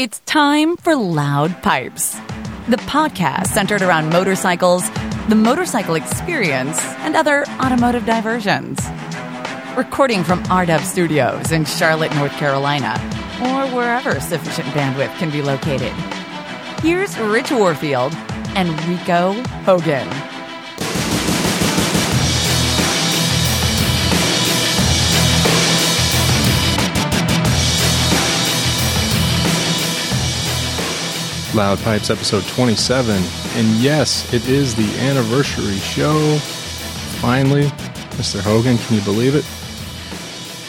It's time for Loud Pipes, the podcast centered around motorcycles, the motorcycle experience, and other automotive diversions. Recording from RDub Studios in Charlotte, North Carolina, or wherever sufficient bandwidth can be located. Here's Rich Warfield and Rico Hogan. Loud Pipes episode 27. And yes, it is the anniversary show. Finally, Mr. Hogan, can you believe it?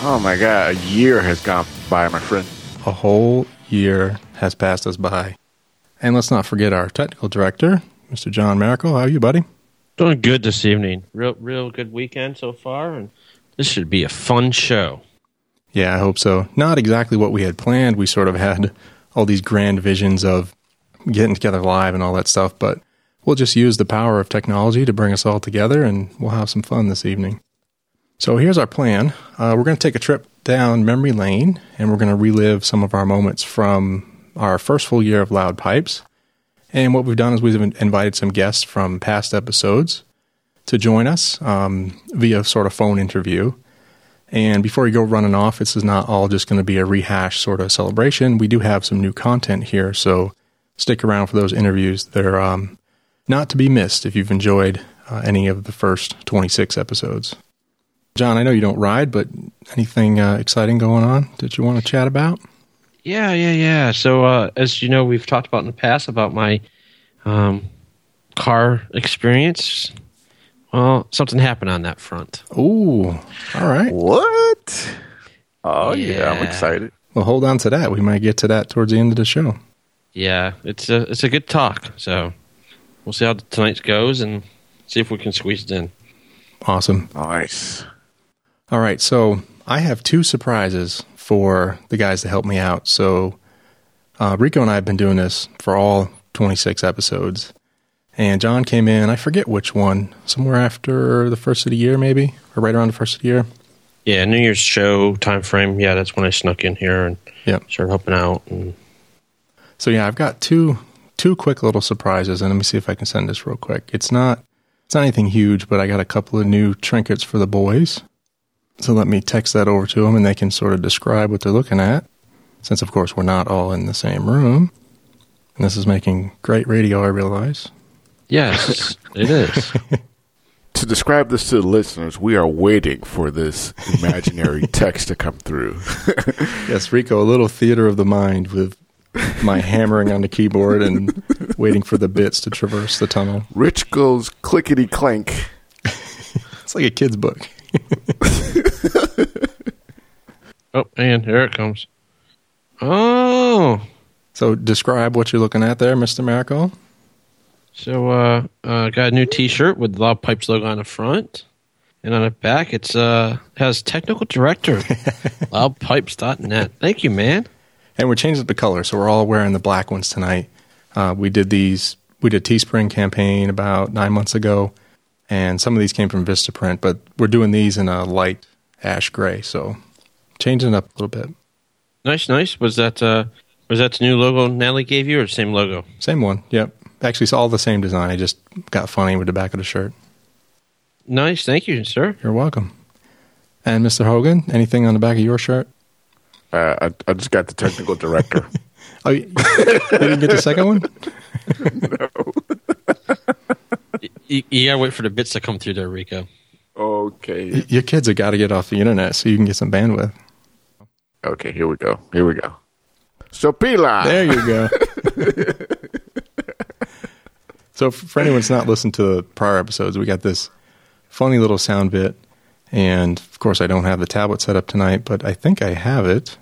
Oh my god, a year has gone by, my friend. A whole year has passed us by. And let's not forget our technical director, Mr. John Miracle. How are you, buddy? Doing good this evening. Real, real good weekend so far, and this should be a fun show. Yeah, I hope so. Not exactly what we had planned. We sort of had all these grand visions of getting together live and all that stuff, but we'll just use the power of technology to bring us all together and we'll have some fun this evening. So here's our plan. Uh, we're going to take a trip down memory lane and we're going to relive some of our moments from our first full year of Loud Pipes. And what we've done is we've invited some guests from past episodes to join us um, via sort of phone interview. And before you go running off, this is not all just going to be a rehash sort of celebration. We do have some new content here, so stick around for those interviews. They're um, not to be missed if you've enjoyed uh, any of the first 26 episodes. John, I know you don't ride, but anything uh, exciting going on that you want to chat about? Yeah, yeah, yeah. So, uh, as you know, we've talked about in the past about my um, car experience. Well, something happened on that front. Ooh, all right. What? Oh yeah, Yeah. I'm excited. Well, hold on to that. We might get to that towards the end of the show. Yeah, it's a it's a good talk. So we'll see how tonight goes and see if we can squeeze it in. Awesome. Nice. All right, so I have two surprises for the guys to help me out. So uh, Rico and I have been doing this for all 26 episodes. And John came in, I forget which one, somewhere after the first of the year, maybe, or right around the first of the year. Yeah, New Year's show time frame. Yeah, that's when I snuck in here and Yep. started helping out. And So yeah, I've got two two quick little surprises, and let me see if I can send this real quick. It's not it's not anything huge, but I got a couple of new trinkets for the boys. So let me text that over to them, and they can sort of describe what they're looking at. Since of course we're not all in the same room, and this is making great radio, I realize. yes, it is. To describe this to the listeners, we are waiting for this imaginary text to come through. Yes, Rico, a little theater of the mind with my hammering on the keyboard and waiting for the bits to traverse the tunnel. Rich goes clickety clank. It's like a kid's book. oh, and here it comes. Oh, So describe what you're looking at there, Mr. Miracle. so uh, uh, got a new T-shirt with the Loud Pipes logo on the front, and on the back it's uh has technical director loudpipes.net. Thank you, man. And we're changing up the color, so we're all wearing the black ones tonight. Uh, we did these, we did a Teespring campaign about nine months ago, and some of these came from Vistaprint, but we're doing these in a light ash gray, so changing it up a little bit. Nice, nice. Was that uh, was that the new logo Natalie gave you, or the same logo? Same one, yep. Actually, it's all the same design. I just got funny with the back of the shirt. Nice, thank you, sir. You're welcome. And Mr. Hogan, anything on the back of your shirt? Uh, I, I just got the technical director. Oh, you, you didn't get the second one? You, you gotta wait for the bits to come through there, Rico. okay. Your kids have got to get off the internet so you can get some bandwidth. Okay, here we go. Here we go. Sopila. There you go. so, for anyone that's not listened to the prior episodes, we got this funny little sound bit. And of course, I don't have the tablet set up tonight, but I think I have it.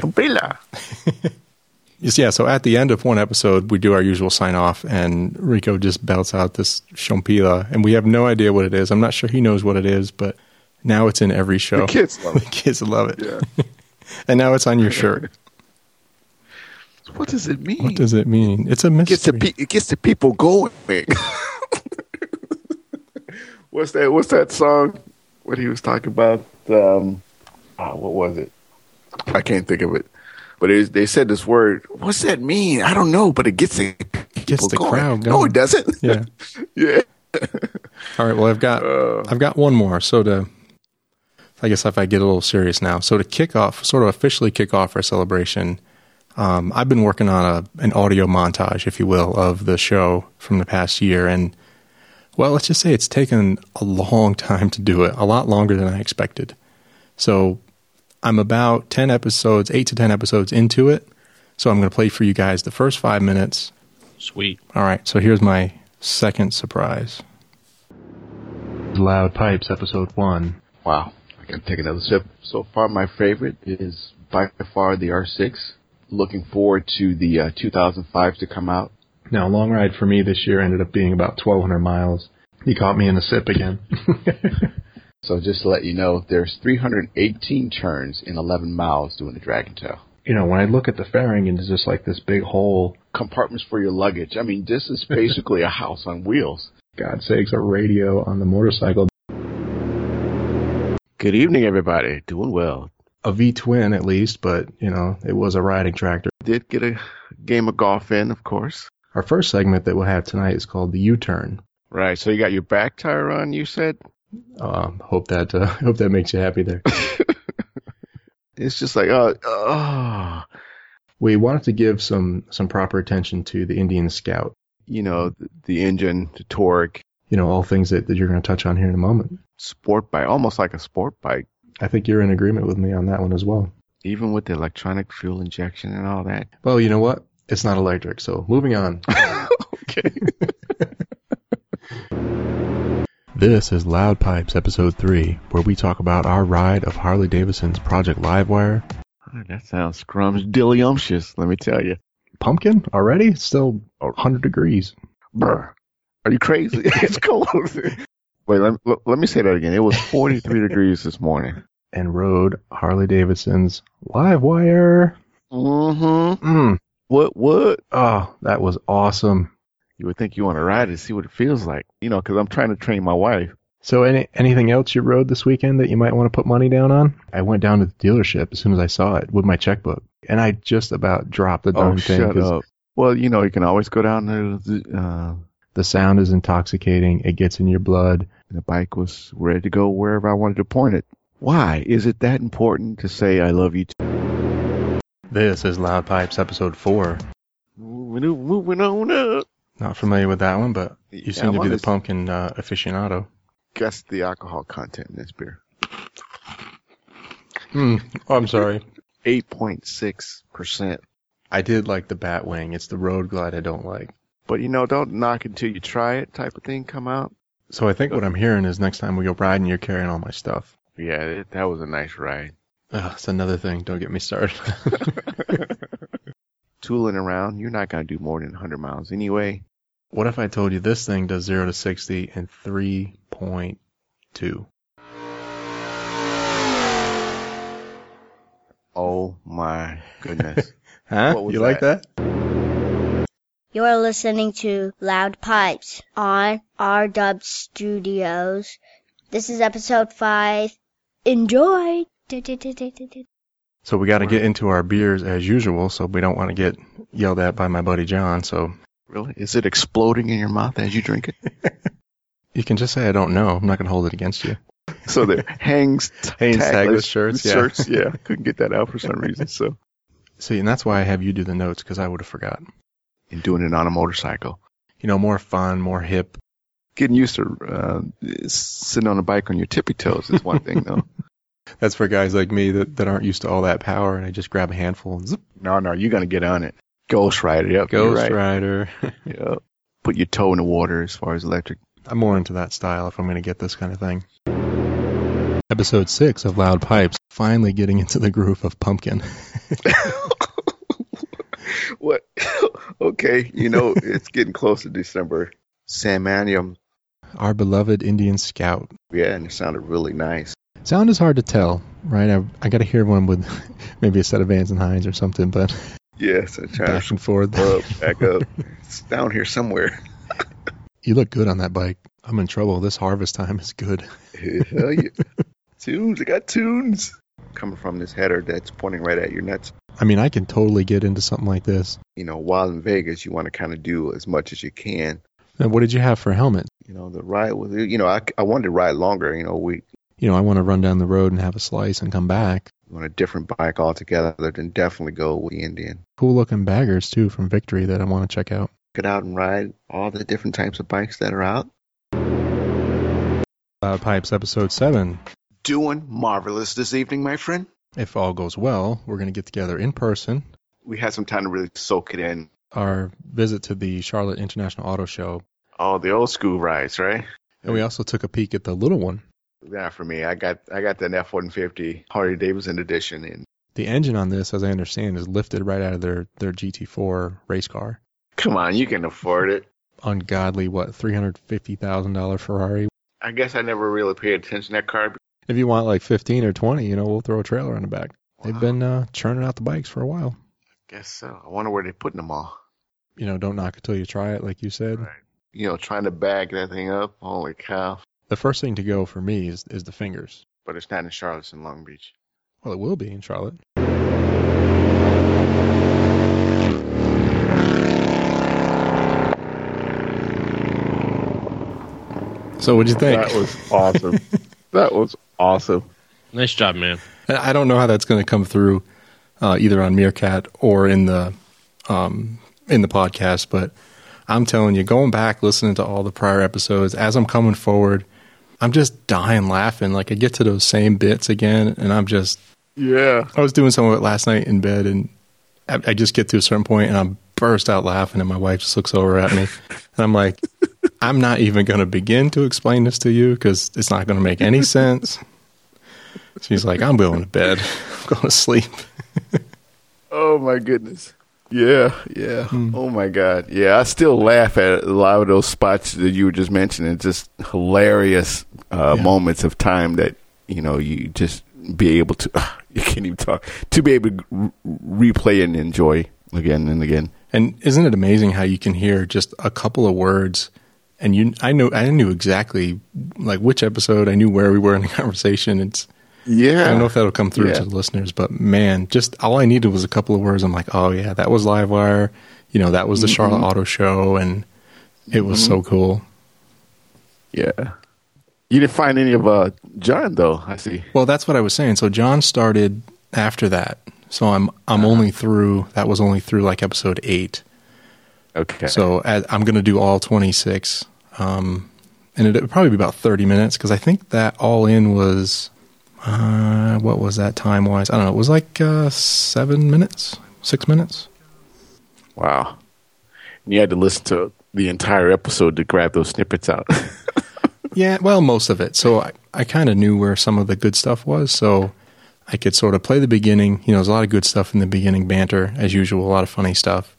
Yes, yeah. So at the end of one episode, we do our usual sign off, and Rico just belts out this Shompila, and we have no idea what it is. I'm not sure he knows what it is, but now it's in every show. The kids love The it. kids love it. Yeah. And now it's on your shirt. What does it mean? What does it mean? It's a it gets the mystery. pe- it gets the people going. what's that? What's that song? What he was talking about? Um, ah, what was it? I can't think of it. But it, they said this word. What's that mean? I don't know, but it gets the Gets the going. crowd No, it doesn't. Yeah. yeah. All right. Well, I've got Uh. I've got one more. So to, I guess if I get a little serious now, so to kick off, sort of officially kick off our celebration, um, I've been working on a an audio montage, if you will, of the show from the past year, and well, let's just say it's taken a long time to do it, a lot longer than I expected. So I'm about ten episodes, eight to ten episodes into it. So I'm going to play for you guys the first five minutes. Sweet. All right. So here's my second surprise. Loud Pipes, episode one. Wow. I can take another sip. So far, my favorite is by far the R6. Looking forward to the uh, 2005s to come out. Now, long ride for me this year ended up being about 1,200 miles. He caught me in a sip again. So just to let you know, there's 318 turns in 11 miles doing the Dragon Tail. you know, when I look at the fairing, it's just like this big hole. Compartments for your luggage. I mean, this is basically a house on wheels. God sakes, a radio on the motorcycle. Good evening, everybody. Doing well. A V twin, at least, but, you know, it was a riding tractor. Did get a game of golf in, of course. Our first segment that we'll have tonight is called the U turn. Right. So you got your back tire on. You said Um, hope that uh, hope that makes you happy there. it's just like uh oh, we wanted to give some some proper attention to the Indian Scout. you know the, the engine, the torque, You know, all things that, that you're going to touch on here in a moment. sport bike, almost like a sport bike, I think you're in agreement with me on that one as well. even with the electronic fuel injection and all that. Well, you know what? It's not electric. So moving on. okay. This is Loud Pipes Episode 3, where we talk about our ride of Harley Davidson's Project Livewire. that sounds scrumdiddlyumptious. Let me tell you. Pumpkin already? It's still 100 degrees. Brr. Are you crazy? it's cold. Wait, let, let, let me say that again. It was 43 degrees this morning. And rode Harley Davidson's Livewire. Mm-hmm. Mm. What? What? Oh, that was awesome. You would think you want to ride and see what it feels like. You know, because I'm trying to train my wife. So, any anything else you rode this weekend that you might want to put money down on? I went down to the dealership as soon as I saw it with my checkbook, and I just about dropped the darn Oh, thing shut 'cause up. Well, you know, you can always go down to the, uh, the sound is intoxicating. It gets in your blood. the bike was ready to go wherever I wanted to point it. Why is it that important to say I love you? Too? This is Loud Pipes Episode 4. Moving moving on up. Not familiar with that one, but you seem to be the pumpkin uh, aficionado. Guess the alcohol content in this beer. Hmm. Oh, I'm sorry. 8.6%. I did like the Batwing. It's the Road Glide I don't like. But you know, don't knock until you try it type of thing come out. So I think what I'm hearing is next time we go riding, you're carrying all my stuff. Yeah, it, that was a nice ride. Ugh, it's another thing. Don't get me started. Tooling around, you're not going to do more than 100 miles anyway. What if I told you this thing does 0 to 60 in 3.2? Oh my goodness. Huh? What was you like that? You're listening to Loud Pipes on R Dub Studios. This is episode 5. Enjoy! So we got to get into our beers as usual, so we don't want to get yelled at by my buddy John. So really? Is it exploding in your mouth as you drink it? you can just say I don't know. I'm not going to hold it against you. So the hangs, tagless shirts, yeah. shirts, yeah. Couldn't get that out for some reason. So, See, and that's why I have you do the notes because I would have forgot. and doing it on a motorcycle, You know, more fun, more hip. getting used to uh, sitting on a bike on your tippy toes is one thing, though. That's for guys like me that, that aren't used to all that power, and I just grab a handful and zip. No, no, you're gonna get on it. Ghost Rider, yep. Ghost right. Rider. Yep. Put your toe in the water as far as electric. I'm more into that style if I'm going to get this kind of thing. Episode 6 of Loud Pipes, finally getting into the groove of Pumpkin. what? okay, you know it's getting close to December. Sam Samanium, Our beloved Indian Scout. yeah, and it sounded really nice. Sound is hard to tell, right? I, I got to hear one with maybe a set of Vance and Hines or something, but Yes, I'm trying back and forth. up, back up. It's down here somewhere. You look good on that bike. I'm in trouble. This harvest time is good. Hell yeah. tunes, I got tunes. Coming from this header that's pointing right at your nuts. I mean, I can totally get into something like this. You know, while in Vegas, you want to kind of do as much as you can. And what did you have for a helmet? You know, the ride was, you know, I, I wanted to ride longer. You know, we You know, I want to run down the road and have a slice and come back. On a different bike altogether, then definitely go with the Indian. Cool looking baggers too from Victory that I want to check out. Get out and ride all the different types of bikes that are out. Loud Pipes episode 7. Doing marvelous this evening, my friend. If all goes well, we're going to get together in person. We had some time to really soak it in. Our visit to the Charlotte International Auto Show. Oh, the old school rides, right? And we also took a peek at the little one. Yeah, for me, I got I got that F one fifty Harley Davidson edition, and The engine on this, as I understand, is lifted right out of their, their GT4 race car. come on, you can afford it. Ungodly, what, $350,000 Ferrari? I guess I never really paid attention to that car. If you want like 15 or 20, you know, we'll throw a trailer on the back. They've been uh, churning out the bikes for a while. I guess so. I wonder where they're putting them all. You know, don't knock it till you try it, like you said. Right. You know, trying to bag that thing up. Holy cow! The first thing to go for me is, is the fingers. But it's not in Charlotte, it's in Long Beach. Well, it will be in Charlotte. So, what'd you think? That was awesome. that was awesome. Nice job, man. I don't know how that's going to come through, uh, either on Meerkat or in the um, in the podcast. But I'm telling you, going back listening to all the prior episodes as I'm coming forward, I'm just dying laughing. Like I get to those same bits again, and I'm just Yeah. I was doing some of it last night in bed, and I, I just get to a certain point, and I burst out laughing, and my wife just looks over at me, and I'm like, I'm not even going to begin to explain this to you because it's not going to make any sense. She's like, I'm going to bed. I'm going to sleep. Oh my goodness. Yeah, yeah. Oh my god. Yeah, I still laugh at a lot of those spots that you were just mentioning. Just hilarious uh, Yeah. moments of time that you know you just be able to. you can't even talk to be able to re- replay and enjoy again and again. And isn't it amazing how you can hear just a couple of words, and you, I know, I knew exactly like which episode. I knew where we were in the conversation. It's Yeah, I don't know if that'll come through Yeah. to the listeners, but man, just all I needed was a couple of words. I'm like, oh yeah, that was Livewire. You know, that was the Charlotte Auto Show, and it was so cool. Yeah. You didn't find any of uh, John though. I see. Well, that's what I was saying. So John started after that, so I'm I'm only through. That was only through like episode eight. Okay. So I'm going to do all 26, um, and it'd probably be about 30 minutes because I think that all in was uh, what was that time wise? I don't know. It was like uh, seven minutes, six minutes. wow. And you had to listen to the entire episode to grab those snippets out. Yeah, well, most of it. So I, I kind of knew where some of the good stuff was. So I could sort of play the beginning. You know, there's a lot of good stuff in the beginning, banter as usual, a lot of funny stuff.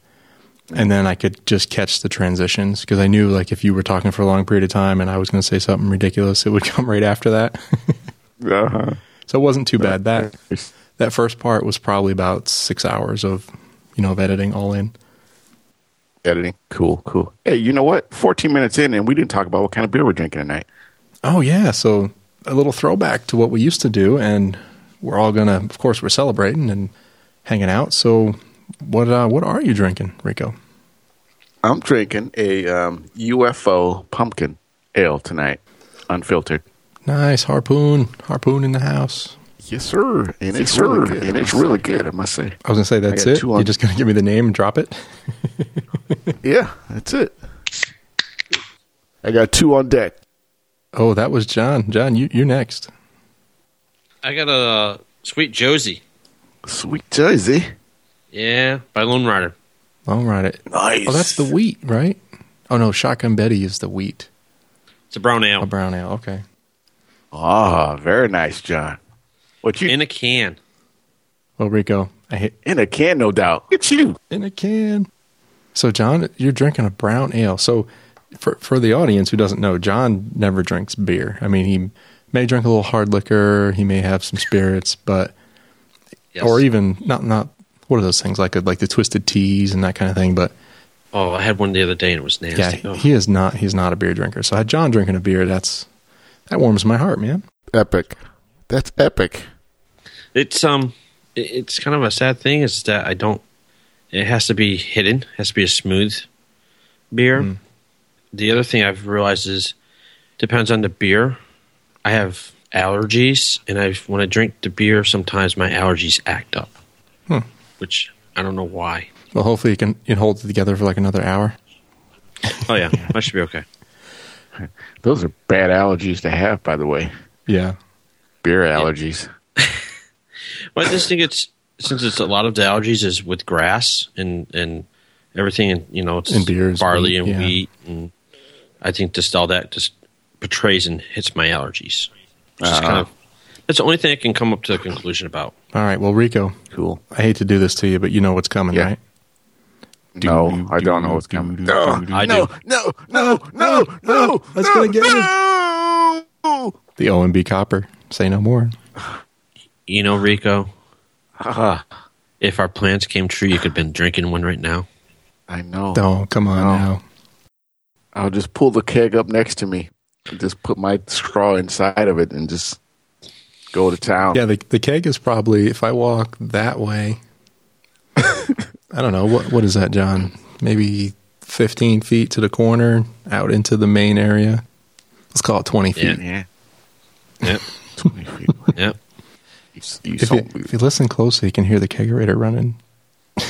And then I could just catch the transitions because I knew, like, if you were talking for a long period of time and I was going to say something ridiculous, it would come right after that. uh-huh. so it wasn't too bad. That that first part was probably about six hours of, you know, of editing all in. Editing. Cool, cool. Hey, you know what? 14 minutes in, and we didn't talk about what kind of beer we're drinking tonight. Oh yeah, so a little throwback to what we used to do, and we're all gonna, of course, we're celebrating and hanging out. So, what uh, what are you drinking, Rico? I'm drinking a um, UFO pumpkin ale tonight, unfiltered. Nice harpoon, harpoon in the house. Yes, sir. And it's Yes, really good. And it's really good, I must say. I was gonna say that's it. You're just gonna give me the name and drop it. Yeah, that's it. I got two on deck. Oh, that was John. John, you you next. I got a Sweet Josie. Sweet Josie. Yeah, by Lonerider. All right. Nice. Oh, that's the wheat, right? Oh no, Shotgun Betty is the wheat. It's a brown ale. A brown ale. Okay. Ah, very nice, John. What you in a can. Well, Rico, I hit in a can, no doubt. It's you. in a can. So, John, you're drinking a brown ale. So, for for the audience who doesn't know, John never drinks beer. I mean, he may drink a little hard liquor. He may have some spirits, but Yes. or even not not what are those things like like the twisted teas and that kind of thing. But oh, I had one the other day and it was nasty. yeah, Oh. he is not he's not a beer drinker. So, I had John drinking a beer, that's that warms my heart, man. Epic. That's epic. It's um, it's kind of a sad thing is that I don't. It has to be hidden. It has to be a smooth beer. The other thing I've realized is depends on the beer. I have allergies, and I when I drink the beer, sometimes my allergies act up, which I don't know why. Well, hopefully you can you can hold it together for like another hour. Oh yeah, that should be okay. Those are bad allergies to have, by the way. Yeah. Beer allergies. Well, I just think it's since it's a lot of the allergies is with grass and and everything, and you know, it's And beers, barley wheat, and yeah. wheat, and I think just all that just portrays and hits my allergies. Which uh-huh. is kind of that's the only thing I can come up to a conclusion about. All right. Well, Rico, Cool. I hate to do this to you, but you know what's coming, Yeah. right? No, I don't know what's coming. No, I no, do. Uh, no, no, no, no. Let's no, go get no. The OMB copper. Say no more. You know, Rico, if our plans came true, you could have been drinking one right now. I know. Don't come on No. now. I'll just pull the keg up next to me. Just put my straw inside of it and just go to town. Yeah, the the keg is probably if I walk that way. I don't know what what is that, John? Maybe fifteen feet to the corner, out into the main area. Let's call it twenty feet. Yeah. Yep, 20 feet. yep. You, you If you, if you listen closely, you can hear the kegerator running.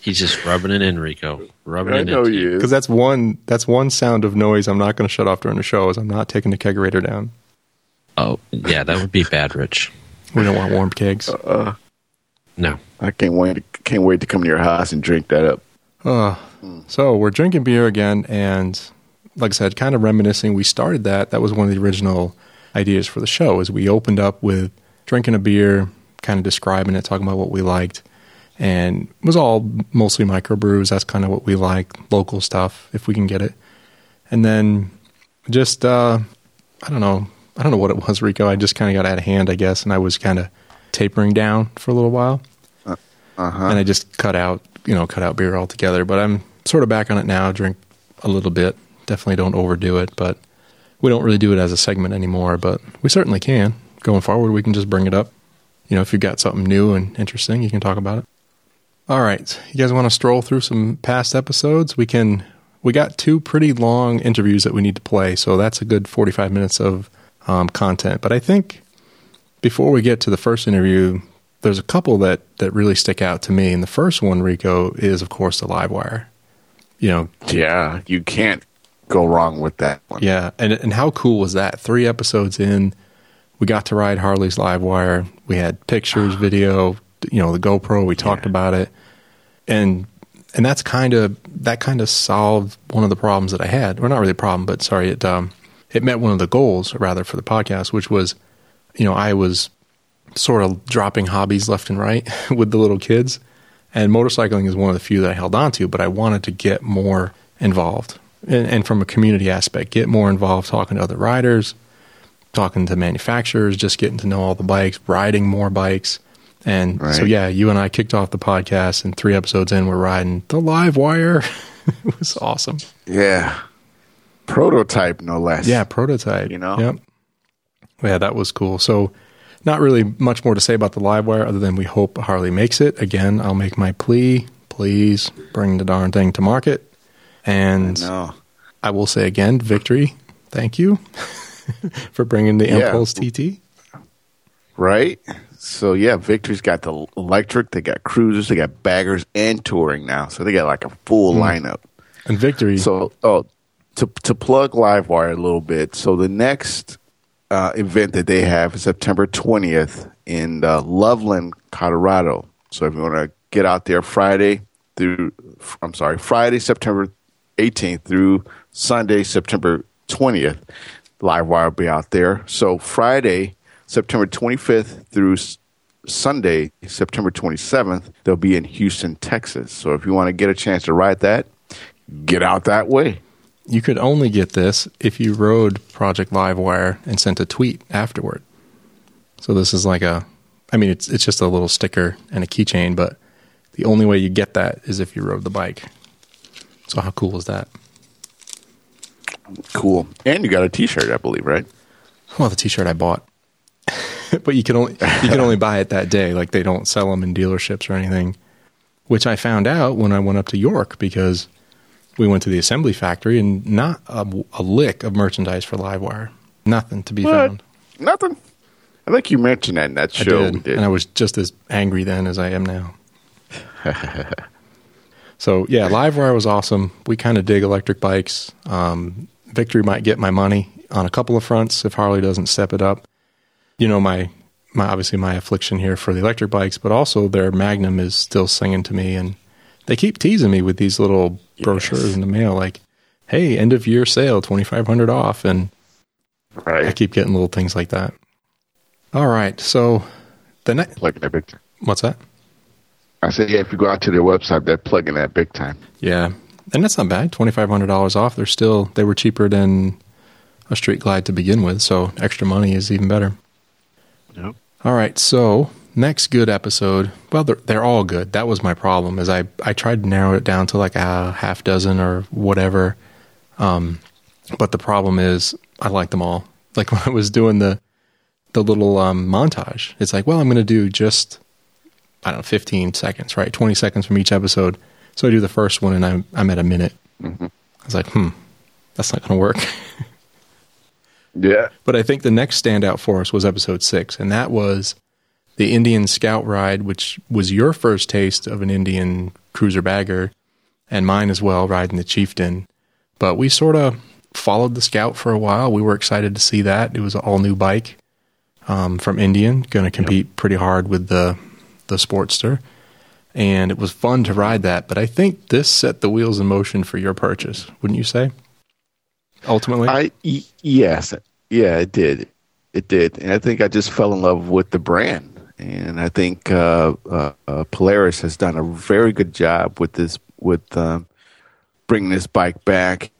He's just rubbing it in, Rico. Rubbing I it know in. you. Because that's one that's one sound of noise I'm not going to shut off during the show. Is I'm not taking the kegerator down. Oh, yeah, that would be bad, Rich. We don't want warm kegs. Uh-uh. No. I can't wait. To, can't wait to come to your house and drink that up. Uh, so we're drinking beer again, and like I said, kind of reminiscing. We started that. That was one of the original ideas for the show. Is we opened up with drinking a beer, kind of describing it, talking about what we liked, and it was all mostly microbrews. That's kind of what we like, local stuff if we can get it. And then just uh, I don't know, I don't know what it was, Rico. I just kind of got out of hand, I guess, and I was kind of tapering down for a little while Uh-huh. and I just cut out, you know, cut out beer altogether. But I'm sort of back on it now. Drink a little bit. Definitely don't overdo it, but we don't really do it as a segment anymore. But we certainly can going forward. We can just bring it up. You know, if you've got something new and interesting, you can talk about it. All right, you guys want to stroll through some past episodes? We can. We got two pretty long interviews that we need to play, so that's a good 45 minutes of um, content. But I think before we get to the first interview, there's a couple that, that really stick out to me. And the first one, Rico, is of course the Livewire. You know, Yeah, you can't go wrong with that one. yeah. And and how cool was that? Three episodes in, we got to ride Harley's Livewire. We had pictures, video, you know, the GoPro, we talked Yeah. about it. And and that's kind of that kind of solved one of the problems that I had. Or not really a problem, but sorry, it um it met one of the goals rather for the podcast, which was, you know, I was sort of dropping hobbies left and right with the little kids. And motorcycling is one of the few that I held on to, but I wanted to get more involved. And, and from a community aspect, get more involved talking to other riders, talking to manufacturers, just getting to know all the bikes, riding more bikes. And so, yeah, you and I kicked off the podcast, and three episodes in, we're riding the Livewire. it was awesome. Yeah. Prototype, no less. Yeah, prototype. You know? Yep. Yeah, that was cool. So, not really much more to say about the Livewire other than we hope Harley makes it. Again, I'll make my plea. Please bring the darn thing to market. And No. I will say again, victory. Thank you for bringing the Yeah. Empulse TT. Right? So, yeah, Victory's got the electric, they got cruisers, they got baggers, and touring now. So, they got like a full hmm. lineup. And victory. So, oh, to to plug Livewire a little bit. So the next uh, event that they have September twentieth in uh, Loveland, Colorado. So if you want to get out there Friday through, I'm sorry, Friday September eighteenth through Sunday September twentieth, Livewire will be out there. So Friday September twenty fifth through Sunday September twenty seventh, they'll be in Houston, Texas. So if you want to get a chance to ride that, get out that way. You could only get this if you rode Project Livewire and sent a tweet afterward. So this is like a, I mean, it's it's just a little sticker and a keychain, but the only way you get that is if you rode the bike. So how cool is that? Cool. And you got a T-shirt, I believe, right? Well, the T-shirt I bought. but you can only you can only buy it that day. Like they don't sell them in dealerships or anything. Which I found out when I went up to York because we went to the assembly factory and not a, a lick of merchandise for Livewire. Nothing to be What? found. Nothing. I think you mentioned that in that I show did, did. and I was just as angry then as I am now. so yeah, Livewire was awesome. We kind of dig electric bikes. Um, Victory might get my money on a couple of fronts if Harley doesn't step it up. You know my my obviously my affliction here for the electric bikes, but also their Magnum is still singing to me, and they keep teasing me with these little brochures in the mail, like, "Hey, end of year sale, twenty five hundred off," and I keep getting little things like that. All right, so the next Plugging that big time. what's that? I said, yeah, if you go out to their website, they're plugging that big time. Yeah, and that's not bad. Twenty five hundred dollars off. They're still they were cheaper than a Street Glide to begin with, so extra money is even better. Yep. All right, so next good episode. Well, they're they're all good. That was my problem. Is I I tried to narrow it down to like a half dozen or whatever. Um, but the problem is I like them all. Like when I was doing the the little um, montage, it's like, well, I'm going to do just I don't know, 15 seconds, right? 20 seconds from each episode. So I do the first one and I'm, I'm at a minute. I was like, hmm, that's not going to work. Yeah. but I think the next standout for us was episode six, and that was the Indian Scout Ride, which was your first taste of an Indian cruiser bagger, and mine as well, riding the Chieftain. But we sort of followed the Scout for a while. We were excited to see that. It was an all new bike um, from Indian, going to compete pretty hard with the the Sportster. And it was fun to ride that, but I think this set the wheels in motion for your purchase, wouldn't you say? Ultimately, I y- yes, yeah, it did, it did, and I think I just fell in love with the brand, and I think uh, uh, uh, Polaris has done a very good job with this, with um, bringing this bike back,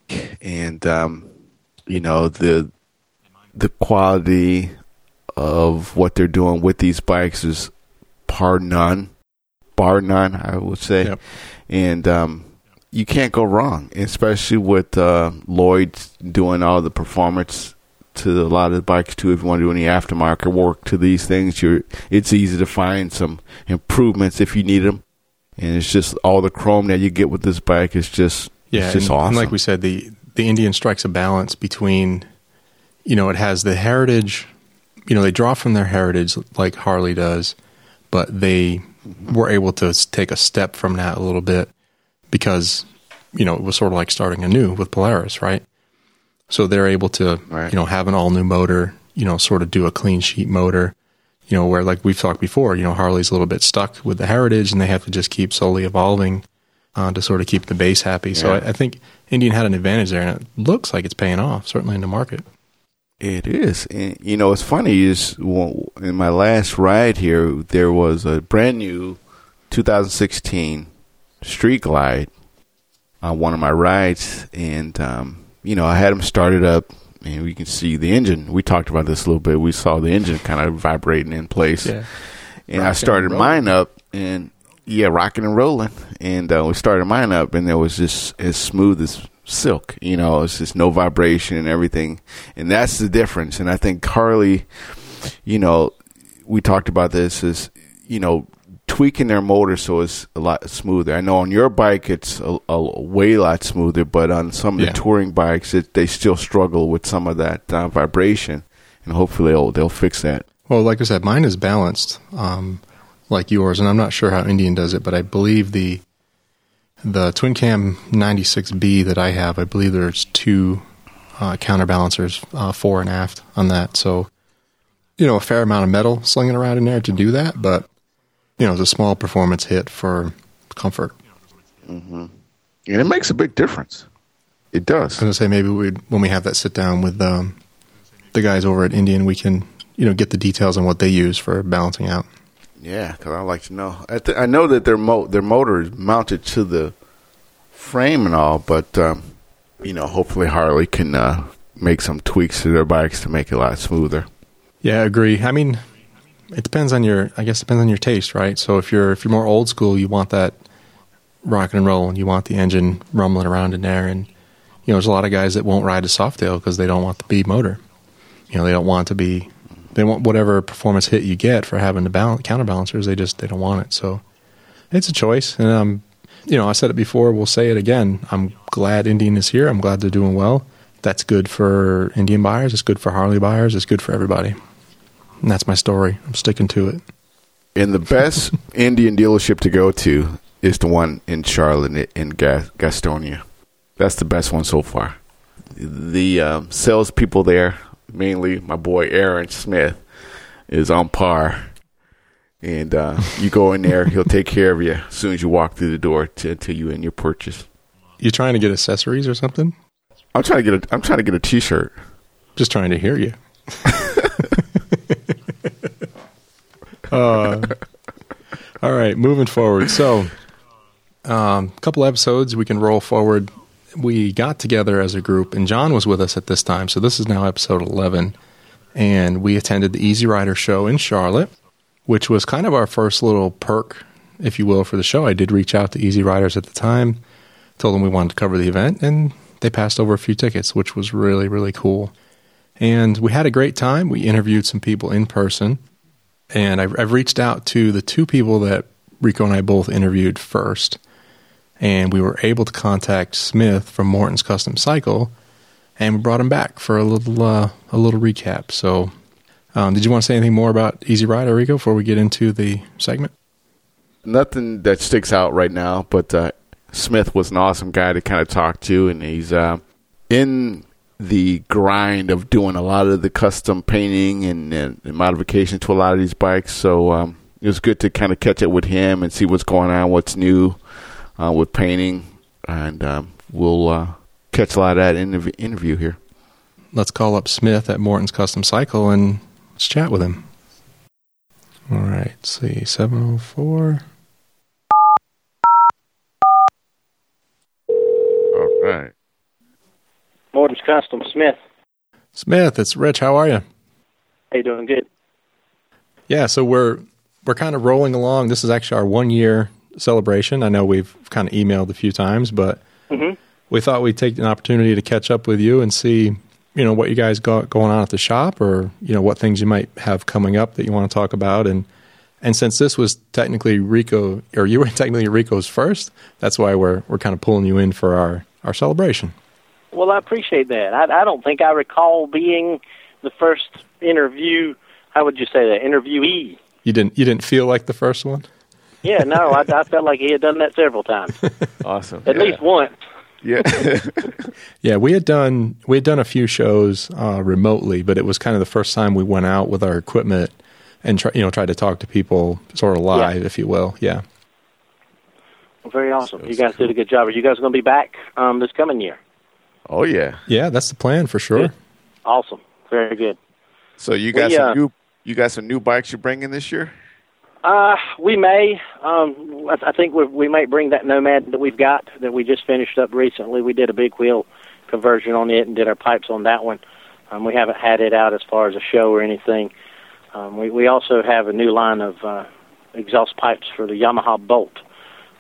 and um, you know the the quality of what they're doing with these bikes is par none, bar none, I would say, Yep. and um, you can't go wrong, especially with uh, Lloyd doing all the performance to a lot of the bikes too. If you want to do any aftermarket work to these things, you're it's easy to find some improvements if you need them. And it's just all the chrome that you get with this bike is just Yeah, it's just and, awesome. and like we said, the the Indian strikes a balance between, you know, it has the heritage. You know, they draw from their heritage like Harley does, but they were able to take a step from that a little bit because, you know, it was sort of like starting anew with Polaris, right? So they're able to, Right. you know, have an all new motor, you know, sort of do a clean sheet motor, you know, where like we've talked before, you know, Harley's a little bit stuck with the heritage and they have to just keep slowly evolving uh, to sort of keep the base happy. So I, I think Indian had an advantage there, and it looks like it's paying off, certainly in the market. It is. And, you know, what's funny is well, in my last ride here, there was a brand new 2016 Street Glide on one of my rides. And, um, you know, I had them started up, and we can see the engine. We talked about this a little bit. We saw the engine kind of vibrating in place. And I started and mine up, and yeah, rocking and rolling. And uh, we started mine up, and it was just as smooth as silk. You know, it's just no vibration and everything. And that's the difference. And I think Harley, you know, we talked about this is, you know, tweaking their motor so it's a lot smoother. I know on your bike it's a, a way lot smoother, but on some of Yeah. the touring bikes, it, they still struggle with some of that uh, vibration. And hopefully they'll, they'll fix that. Well, like I said, mine is balanced, um, like yours, and I'm not sure how Indian does it, but I believe the the Twin Cam 96B that I have, I believe there's two uh, counterbalancers, uh, fore and aft, on that. So, you know, a fair amount of metal slinging around in there to do that, but you know, it's a small performance hit for comfort. And it makes a big difference. It does. I was gonna say maybe we when we have that sit down with um, the guys over at Indian, we can you know get the details on what they use for balancing out. Yeah, because I'd like to know. I, th- I know that their mo- their motor is mounted to the frame and all, but um, you know, hopefully Harley can uh, make some tweaks to their bikes to make it a lot smoother. Yeah, I agree. I mean, it depends on your. I guess it depends on your taste, right? So if you're if you're more old school, you want that rocking and rolling. You want the engine rumbling around in there, and you know, there's a lot of guys that won't ride a Softail because they don't want the B motor. You know, they don't want to be they want whatever performance hit you get for having the balance, counterbalancers. They just they don't want it. So it's a choice, and um, you know, I said it before. We'll say it again. I'm glad Indian is here. I'm glad they're doing well. That's good for Indian buyers. It's good for Harley buyers. It's good for everybody. And that's my story. I'm sticking to it. And the best Indian dealership to go to is the one in Charlotte in Gastonia. That's the best one so far. The um, salespeople there, mainly my boy Aaron Smith, is on par. And uh, you go in there, he'll take care of you as soon as you walk through the door to, to you in your purchase. You trying to get accessories or something? I'm trying to get a I'm trying to get a T-shirt. Just trying to hear you. uh, all right, moving forward. So, a um, couple episodes we can roll forward. We got together as a group, and John was with us at this time. So this is now episode eleven, and we attended the Easy Rider show in Charlotte, which was kind of our first little perk, if you will, for the show. I did reach out to Easy Riders at the time, told them we wanted to cover the event, and they passed over a few tickets, which was really really cool. And we had a great time. We interviewed some people in person. And I've, I've reached out to the two people that Rico and I both interviewed first. And we were able to contact Smith from Morton's Custom Cycle. And we brought him back for a little uh, a little recap. So, um, did you want to say anything more about Easy Rider, Rico, before we get into the segment? Nothing that sticks out right now, but uh, Smith was an awesome guy to kind of talk to, and he's uh, in the grind of doing a lot of the custom painting and, and, modification to a lot of these bikes. So um, it was good to kind of catch up with him and see what's going on, what's new uh, with painting, and um, we'll uh, catch a lot of that in the interview here. Let's call up Smith at Morton's Custom Cycle and let's chat with him. All right, see, 704. All right. Morton's Custom, Smith. Smith, it's Rich. How are you? Hey, doing good. Yeah, so we're we're kind of rolling along. This is actually our one year celebration. I know we've kind of emailed a few times, but mm-hmm. we thought we'd take an opportunity to catch up with you and see, you know, what you guys got going on at the shop, or you know, what things you might have coming up that you want to talk about. And and since this was technically Rico, or you were technically Rico's first, that's why we're we're kind of pulling you in for our our celebration. Well, I appreciate that. I, I don't think I recall being the first interview. How would you say that? Interviewee. You didn't. You didn't feel like the first one. Yeah, no, I, I felt like he had done that several times. awesome. At yeah. least once. Yeah. yeah, we had done we had done a few shows uh, remotely, but it was kind of the first time we went out with our equipment and try, you know tried to talk to people sort of live, yeah. if you will. Yeah. Well, very awesome. So you guys cool. did a good job. Are you guys going to be back um, this coming year? Oh yeah, yeah, that's the plan for sure. Good. Awesome, very good. So you got we, some uh, new you got some new bikes you're bringing this year? Uh, we may. Um, I, I think we, we might bring that Nomad that we've got that we just finished up recently. We did a big wheel conversion on it and did our pipes on that one. Um, we haven't had it out as far as a show or anything. Um, we we also have a new line of uh, exhaust pipes for the Yamaha Bolt.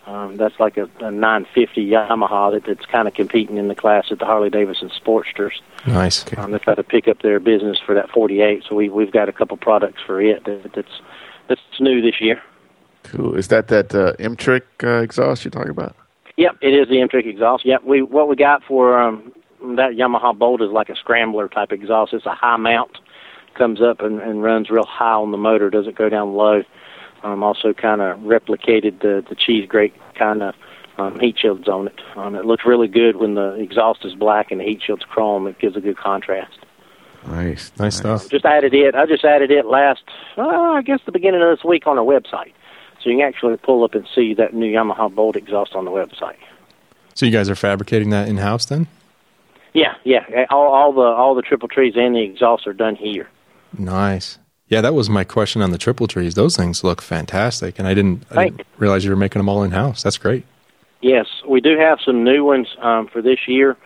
Um, that's like a, a 950 Yamaha that, that's kind of competing in the class at the Harley Davidson Sportsters. Nice. Um, they've got to pick up their business for that 48, so we, we've got a couple products for it that, that's that's new this year. Cool. Is that that uh, M-Trick uh, exhaust you're talking about? Yep, it is the M-Trick exhaust. Yep, we what we got for um, that Yamaha Bolt is like a scrambler type exhaust. It's a high mount, comes up and, and runs real high on the motor, doesn't go down low. Um, also kind of replicated the the cheese grate kind of um, heat shields on it. Um, it looks really good when the exhaust is black and the heat shield's chrome. It gives a good contrast. Nice, nice, nice. stuff. Just added it. I just added it last, uh, I guess, the beginning of this week on our website. So you can actually pull up and see that new Yamaha Bolt exhaust on the website. So you guys are fabricating that in house then? Yeah, yeah. All, all the all the triple trees and the exhaust are done here. Nice. Yeah, that was my question on the triple trees. Those things look fantastic, and I didn't, I didn't realize you were making them all in house. That's great. Yes, we do have some new ones um, for this year.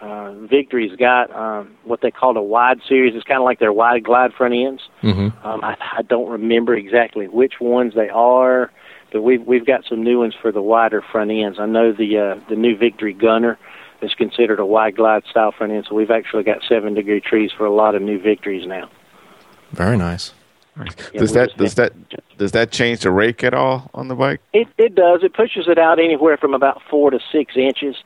Uh, Victory's got um, what they call a wide series. It's kind of like their wide glide front ends. Mm-hmm. Um, I, I don't remember exactly which ones they are, but we've we've got some new ones for the wider front ends. I know the uh, the new Victory Gunner is considered a wide glide style front end, so we've actually got seven degree trees for a lot of new Victories now. Very nice. Yeah, does that does that does that change the rake at all on the bike? It it does. It pushes it out anywhere from about four to six inches.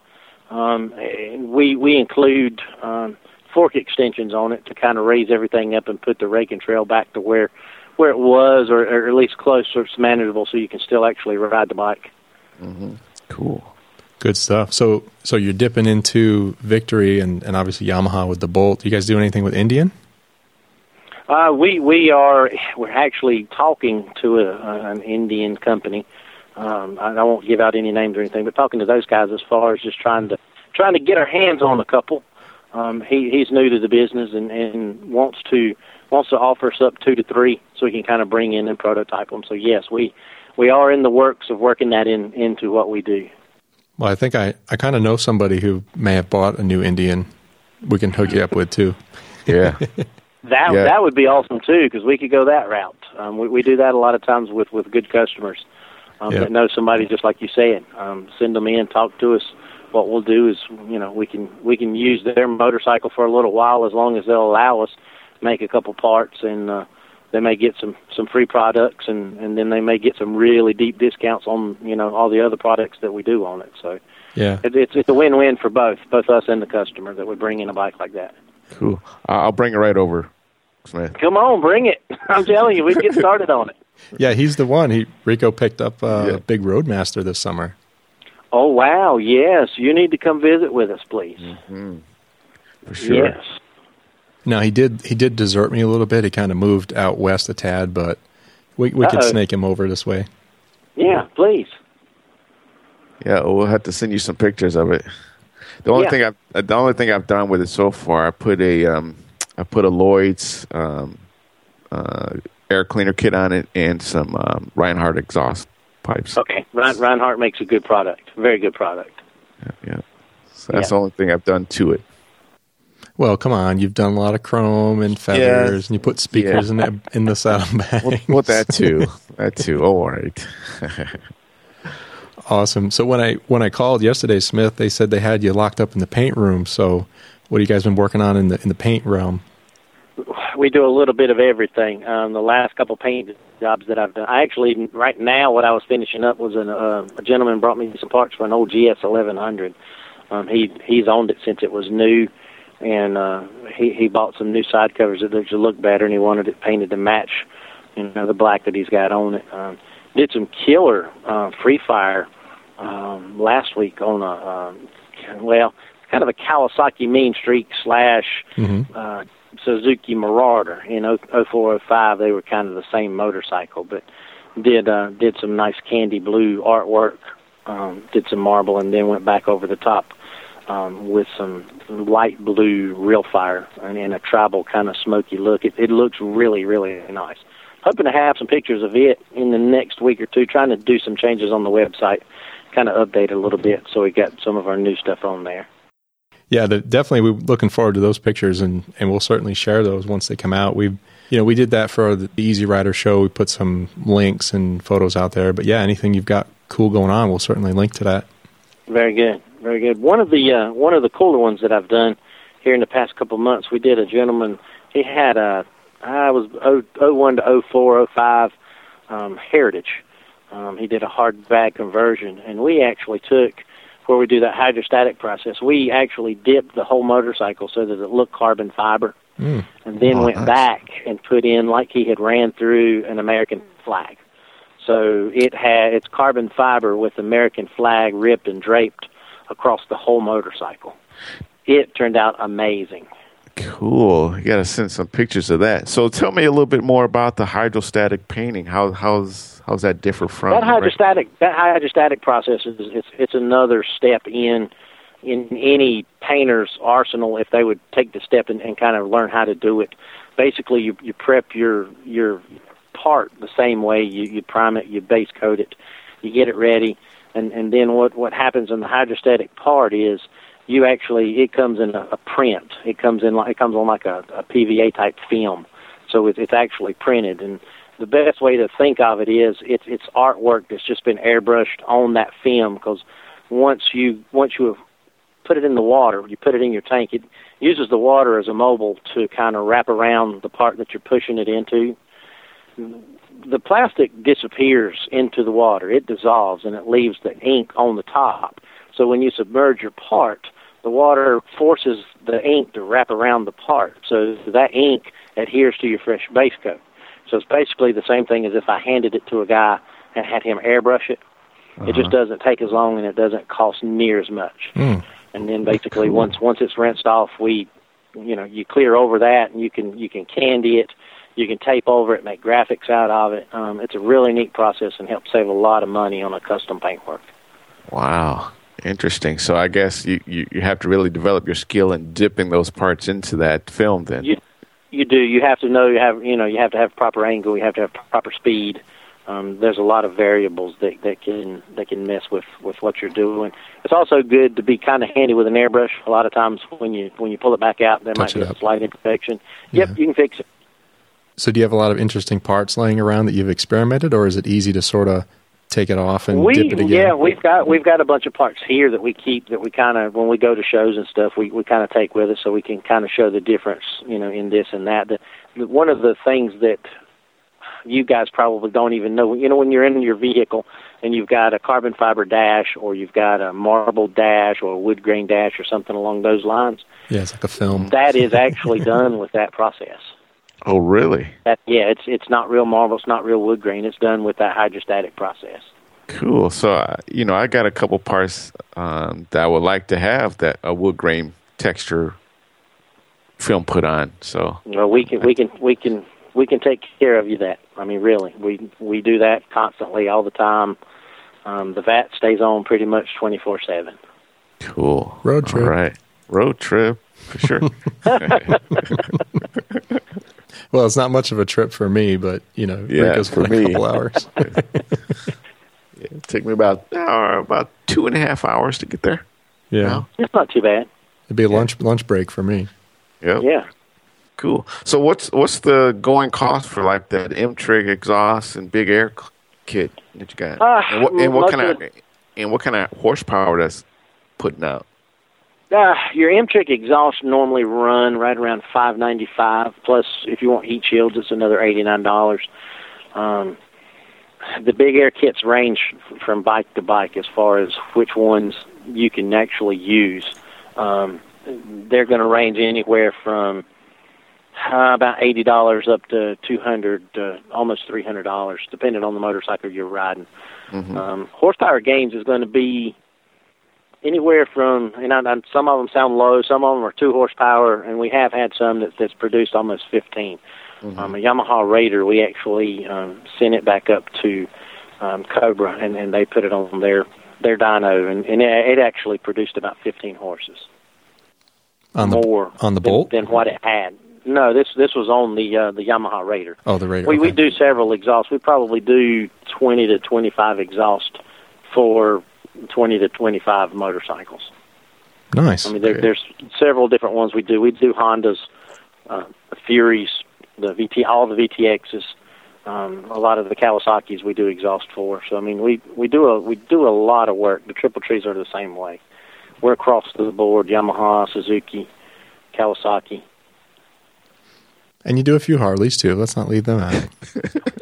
Um, and we we include um, fork extensions on it to kind of raise everything up and put the rake and trail back to where where it was, or, or at least close, so it's manageable, so you can still actually ride the bike. Cool. Good stuff. So so you're dipping into Victory and, and obviously Yamaha with the Bolt. You guys do anything with Indian? Uh, we we are we're actually talking to a, an Indian company. Um, I, I won't give out any names or anything, but talking to those guys as far as just trying to trying to get our hands on a couple. Um, he he's new to the business and, and wants to wants to offer us up two to three so we can kind of bring in and prototype them. So yes, we we are in the works of working that in into what we do. Well, I think I, I kind of know somebody who may have bought a new Indian. We can hook you up with too. Yeah. That Yeah. that would be awesome too, because we could go that route. Um, we we do that a lot of times with with good customers um, Yeah. that know somebody just like you said. Um, send them in, talk to us. What we'll do is, you know, we can we can use their motorcycle for a little while as long as they'll allow us. Make a couple parts, and uh, they may get some some free products, and and then they may get some really deep discounts on you know all the other products that we do on it. So Yeah. it, it's it's a win win for both both us and the customer that we bring in a bike like that. Cool. I- I'll bring it right over, Smith. Come on, bring it. I'm telling you, we get started on it. Yeah, he's the one. He Rico picked up uh, Yeah. a big Roadmaster this summer. Oh wow, yes. You need to come visit with us, please. For sure. Yes. Now he did he did desert me a little bit. He kind of moved out west a tad, but we we could Uh-oh. snake him over this way. Yeah, please. Yeah, we'll have to send you some pictures of it. The only Yeah. thing I've uh, the only thing I've done with it so far, I put a um, I put a Lloyd's um, uh, air cleaner kit on it and some um, Rinehart exhaust pipes. Okay. Rein, Rinehart makes a good product. Very good product. Yeah, so that's Yeah. the only thing I've done to it. Well, come on, you've done a lot of chrome and feathers, and you put speakers Yeah. in the in the saddlebag. Well, well that too. that too. All right. Awesome. So when I when I called yesterday, Smith, they said they had you locked up in the paint room. So what have you guys been working on in the in the paint realm? We do a little bit of everything. Um, the last couple paint jobs that I've done, I actually right now what I was finishing up was an, uh, a gentleman brought me some parts for an old GS 1100. Um, he he's owned it since it was new, and uh, he he bought some new side covers that looked look better, and he wanted it painted to match, you know, the black that he's got on it. Um, did some killer uh, free fire um, last week on a um, well, kind of a Kawasaki Mean Streak slash uh, Suzuki Marauder in 0405. They were kind of the same motorcycle, but did uh, did some nice candy blue artwork. Um, did some marble and then went back over the top um, with some light blue real fire and, and a tribal kind of smoky look. It, it looks really really nice. Hoping to have some pictures of it in the next week or two. Trying to do some changes on the website, kind of update a little bit so we got some of our new stuff on there. Yeah, the, definitely. We're looking forward to those pictures, and, and we'll certainly share those once they come out. We've, you know, we did that for the Easy Rider show. We put some links and photos out there. But yeah, anything you've got cool going on, we'll certainly link to that. Very good, very good. One of the uh, one of the cooler ones that I've done here in the past couple of months, we did a gentleman. He had a I was oh oh one to oh four oh five um, Heritage. Um, he did a hard bag conversion, and we actually took where we do that hydrostatic process. We actually dipped the whole motorcycle so that it looked carbon fiber, Mm. and then Oh, went nice. back and put in like he had ran through an American flag. So it had it's carbon fiber with American flag ripped and draped across the whole motorcycle. It turned out amazing. Cool. You got to send some pictures of that. So tell me a little bit more about the hydrostatic painting. How how's how's that differ from that hydrostatic that hydrostatic process is it's it's another step in in any painter's arsenal if they would take the step and, and kind of learn how to do it. Basically, you you prep your your part the same way you you prime it, you base coat it, you get it ready, and and then what what happens in the hydrostatic part is you actually it comes in a, a print. It comes in like it comes on like a, a PVA type film, so it, it's actually printed. And the best way to think of it is it's it's artwork that's just been airbrushed on that film because once you once you put it in the water. You put it in your tank. It uses the water as a mobile to kind of wrap around the part that you're pushing it into. The plastic disappears into the water. It dissolves and it leaves the ink on the top. So when you submerge your part, the water forces the ink to wrap around the part. So that ink adheres to your fresh base coat. So it's basically the same thing as if I handed it to a guy and had him airbrush it. It just doesn't take as long and it doesn't cost near as much. Mm. And then basically once once it's rinsed off, we you know you clear over that and you can you can candy it, you can tape over it, make graphics out of it. Um, it's a really neat process and helps save a lot of money on a custom paintwork. Wow. Interesting. So I guess you, you, you have to really develop your skill in dipping those parts into that film then. You you do. You have to know you have you know you have to have proper angle. You have to have proper speed. Um, there's a lot of variables that that can that can mess with with what you're doing. It's also good to be kind of handy with an airbrush. A lot of times when you when you pull it back out, there Touch might be a slight imperfection. Yep, Yeah. you can fix it. So, do you have a lot of interesting parts laying around that you've experimented, or is it easy to sort of take it off and we dip it again? yeah we've got we've got a bunch of parts here that we keep that we kind of when we go to shows and stuff we we kind of take with us so we can kind of show the difference you know in this and that the, the one of the things that you guys probably don't even know you know when you're in your vehicle and you've got a carbon fiber dash or you've got a marble dash or a wood grain dash or something along those lines Yeah, it's like a film. that is actually done with that process Oh, really? that yeah it's it's not real marble it's not real wood grain it's done with that hydrostatic process Cool. So, uh, you know, I got a couple parts um, that I would like to have that a wood grain texture film put on. So, Well, we can we can we can we can take care of you that. I mean, really, we we do that constantly, all the time. Um, the VAT stays on pretty much twenty four seven. cool. Road trip. All right. Road trip, for sure. Well, it's not much of a trip for me, but you know, Yeah, Rico's for for a me. couple hours. It took me about uh, about two and a half hours to get there. Yeah, Wow. It's not too bad. it'd be a lunch lunch break for me. Yep. Yeah. Cool. So what's what's the going cost for like that M-Trick exhaust and big air kit that you got? Uh, and what, and what kind of of and what kind of horsepower that's putting out? Uh, your M-Trick exhaust normally run right around five ninety five. Plus, if you want heat shields, it's another eighty nine dollars. Um, the big air kits range from bike to bike as far as which ones you can actually use. Um, they're going to range anywhere from uh, about eighty dollars up to two hundred, uh, almost three hundred dollars, depending on the motorcycle you're riding. Um, horsepower gains is going to be anywhere from, and I, I, some of them sound low, some of them are two horsepower, and we have had some that, that's produced almost 15. Um, a Yamaha Raider, we actually um, sent it back up to um, Cobra, and, and they put it on their their dyno, and, and it, it actually produced about 15 horses On the more on the bolt. than what it had. No, this this was on the uh, the Yamaha Raider. oh, the radar. We we do several exhausts. We probably do 20 to 25 exhausts for 20 to 25 motorcycles. nice. I mean, there, there's several different ones we do. We do Hondas, uh, the Furies, the VT, all the VTXs, um, a lot of the Kawasaki's we do exhaust for. So I mean, we we do a we do a lot of work. The triple trees are the same way. We're across the board: Yamaha, Suzuki, Kawasaki. And you do a few Harleys too. Let's not leave them out.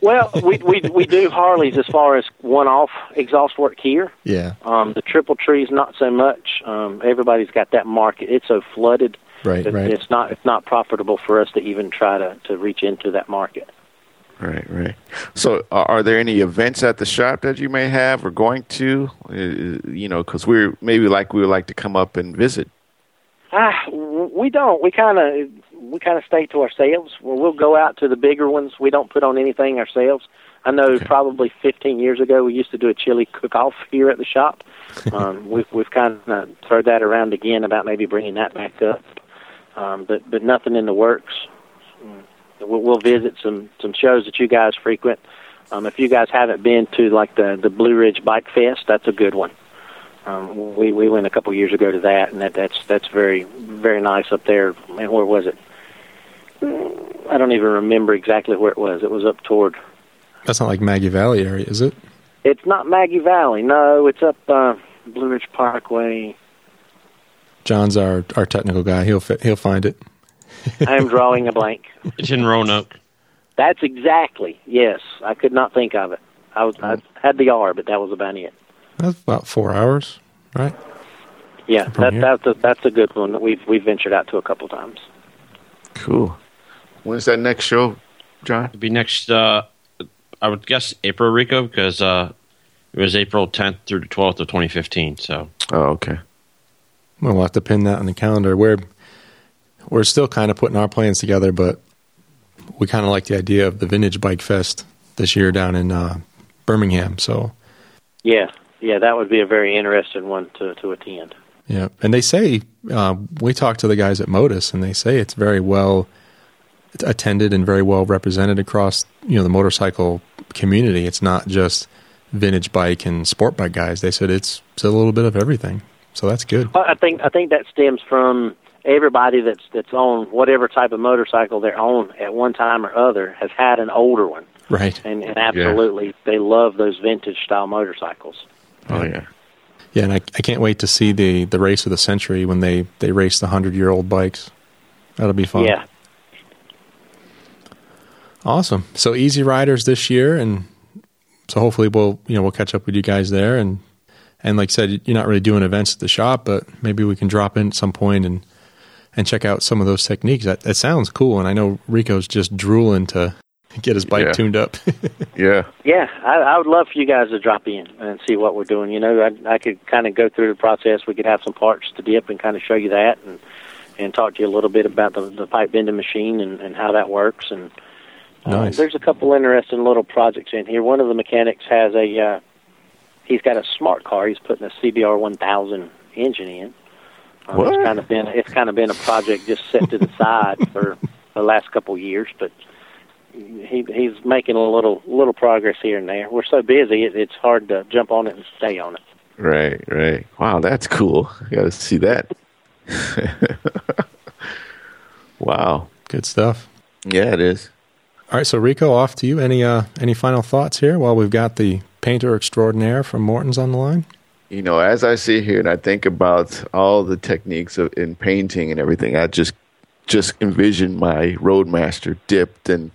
Well, we we we do Harleys as far as one-off exhaust work here. yeah, Um, the triple trees, not so much. Um, everybody's got that market. It's so flooded. right, right. It's not it's not profitable for us to even try to to reach into that market. Right, right. So, are, are there any events at the shop that you may have or going to? Uh, you know, because we're maybe like we would like to come up and visit. Ah, we don't. We kind of we kind of stay to ourselves. Well, we'll go out to the bigger ones. We don't put on anything ourselves. I know Okay. probably 15 years ago we used to do a chili cook-off here at the shop. um, we've we've kind of thrown that around again about maybe bringing that back up, um, but but nothing in the works. Mm. We'll, we'll visit some some shows that you guys frequent. Um, if you guys haven't been to like the the Blue Ridge Bike Fest, that's a good one. Um, we we went a couple years ago to that, and that that's that's very very nice up there. Man, where was it? Mm, I don't even remember exactly where it was. It was up toward. That's not like Maggie Valley area, is it? It's not Maggie Valley. No, it's up uh, Blue Ridge Parkway. John's our, our technical guy. He'll fi- he'll find it. I am drawing a blank. It's in Roanoke. That's exactly yes. I could not think of it. I was I had the R, but that was about it. That's about four hours, right? Yeah, that, that's a that's a good one that we've we've ventured out to a couple times. Cool. When's that next show, John? It'd be next. Uh, I would guess April, Rico, because uh, it was April 10th through the 12th of 2015. So Oh, okay. Well, we'll have to pin that on the calendar. We're we're still kind of putting our plans together, but we kind of like the idea of the Vintage Bike Fest this year down in uh, Birmingham. So Yeah, yeah, that would be a very interesting one to to attend. yeah, and they say uh, we talked to the guys at Modus, and they say it's very well attended and very well represented across you know the motorcycle community. It's not just vintage bike and sport bike guys. They said it's, it's a little bit of everything. So that's good. Well, I think I think that stems from everybody that's that's on whatever type of motorcycle they're on at one time or other has had an older one, Right. and, and absolutely they love those vintage style motorcycles. Oh yeah. Yeah, and I, I can't wait to see the, the race of the century when they, they race the 100 year old bikes. That'll be fun. Yeah, Awesome. So Easy Riders this year, and so hopefully we'll you know we'll catch up with you guys there, and and like I said, you're not really doing events at the shop, but maybe we can drop in at some point and and check out some of those techniques. That that sounds cool, and I know Rico's just drooling to get his bike Yeah. tuned up. Yeah. yeah. I, I would love for you guys to drop in and see what we're doing. You know, I, I could kind of go through the process. We could have some parts to dip and kind of show you that, and and talk to you a little bit about the, the pipe bending machine and, and how that works. And uh, Nice. there's a couple interesting little projects in here. One of the mechanics has a uh, he's got a smart car. He's putting a CBR 1000 engine in. Um, What? It's kind of been it's kind of been a project just set to the side for the last couple of years, but he he's making a little little progress here and there. We're so busy, it, it's hard to jump on it and stay on it. Right. Right. Wow, that's cool. I got to see that. wow. Good stuff. Yeah, it is. All right, so Rico, off to you. Any uh any final thoughts here while we've got the painter extraordinaire from Morton's on the line? You know, as I sit here and I think about all the techniques of in painting and everything, I just just envision my Roadmaster dipped and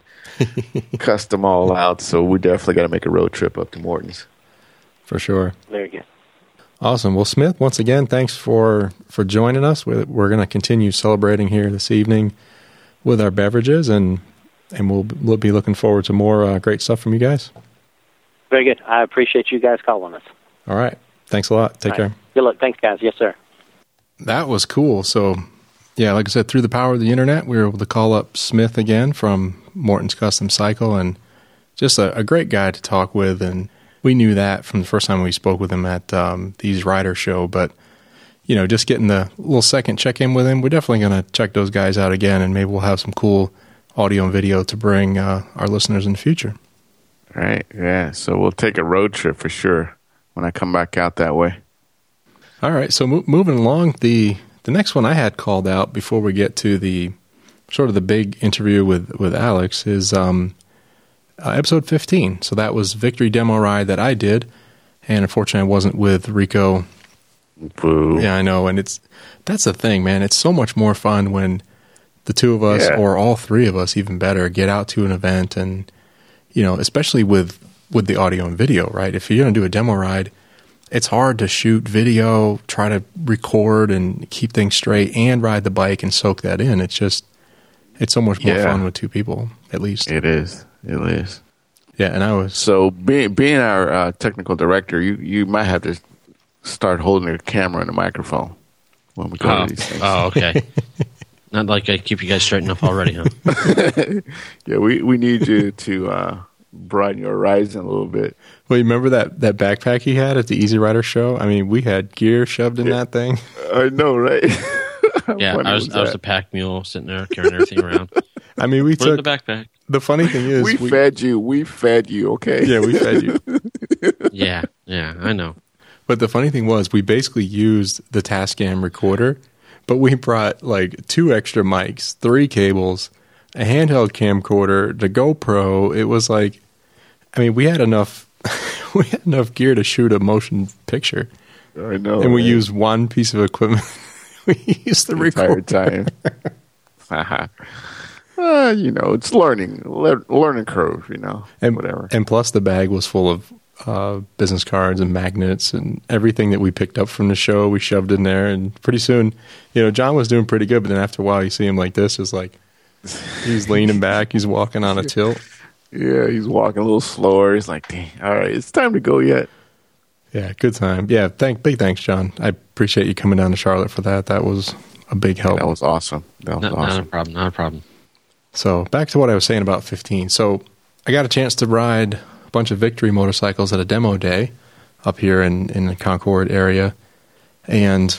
custom all out. So we definitely got to make a road trip up to Morton's. For sure. There you go. Awesome. Well, Smith, once again, thanks for for joining us. We're, we're going to continue celebrating here this evening with our beverages, and and we'll, we'll be looking forward to more uh, great stuff from you guys. Very good. I appreciate you guys calling us. All right. Thanks a lot. Take All care. right. Good luck. Thanks, guys. Yes, sir. That was cool. So, yeah, like I said, through the power of the internet, we were able to call up Smith again from Morton's Custom Cycle, and just a, a great guy to talk with. And we knew that from the first time we spoke with him at um, the Easy Rider show. But you know, just getting the little second check in with him, we're definitely going to check those guys out again, and maybe we'll have some cool audio and video to bring uh, our listeners in the future. Right. Yeah. So we'll take a road trip for sure when I come back out that way. All right, so mo- moving along, the the next one I had called out before we get to the sort of the big interview with with Alex is um, uh, episode fifteen. So that was victory demo ride that I did, and unfortunately, I wasn't with Rico. Boo. Yeah, I know, and it's that's the thing, man. It's so much more fun when the two of us, Yeah. or all three of us, even better, get out to an event, and you know, especially with with the audio and video, right? If you're going to do a demo ride, it's hard to shoot video, try to record and keep things straight, and ride the bike and soak that in. It's just it's so much more Yeah. fun with two people, at least. It is. It is. Yeah, and I was So being being our uh, technical director, you you might have to start holding your camera and a microphone when we go Oh, to these things. oh okay. Not like I keep you guys straightened up already, huh? Yeah, we, we need you to uh, broaden your horizon a little bit. well. You remember that that backpack he had at the Easy Rider show? I mean, we had gear shoved in that thing. I know, right? Yeah, I was I was that? the pack mule sitting there carrying everything around. I mean, we Where's took the backpack? the funny thing is we, fed you. We fed you. Okay. yeah, we fed you. Yeah, yeah, I know. But the funny thing was, we basically used the Tascam recorder, but we brought like two extra mics, three cables, a handheld camcorder, the GoPro. It was like, I mean, we had enough, we had enough gear to shoot a motion picture, I know. and we right? used one piece of equipment we used to the entire time. uh, you know, it's learning, le- learning curve. You know, and whatever. And plus, the bag was full of uh, business cards and magnets and everything that we picked up from the show. We shoved in there, and pretty soon, you know, John was doing pretty good. But then after a while, you see him like this, is like he's leaning back, he's walking on a tilt. yeah, he's walking a little slower. He's like, Dang, all right, it's time to go yet. Yeah, good time. Yeah, thank big thanks, John. I appreciate you coming down to Charlotte for that. That was a big help. That was awesome. That was Not, not a awesome. problem. Not a problem. So back to what I was saying about 15. So I got a chance to ride a bunch of Victory motorcycles at a demo day up here in, in the Concord area. And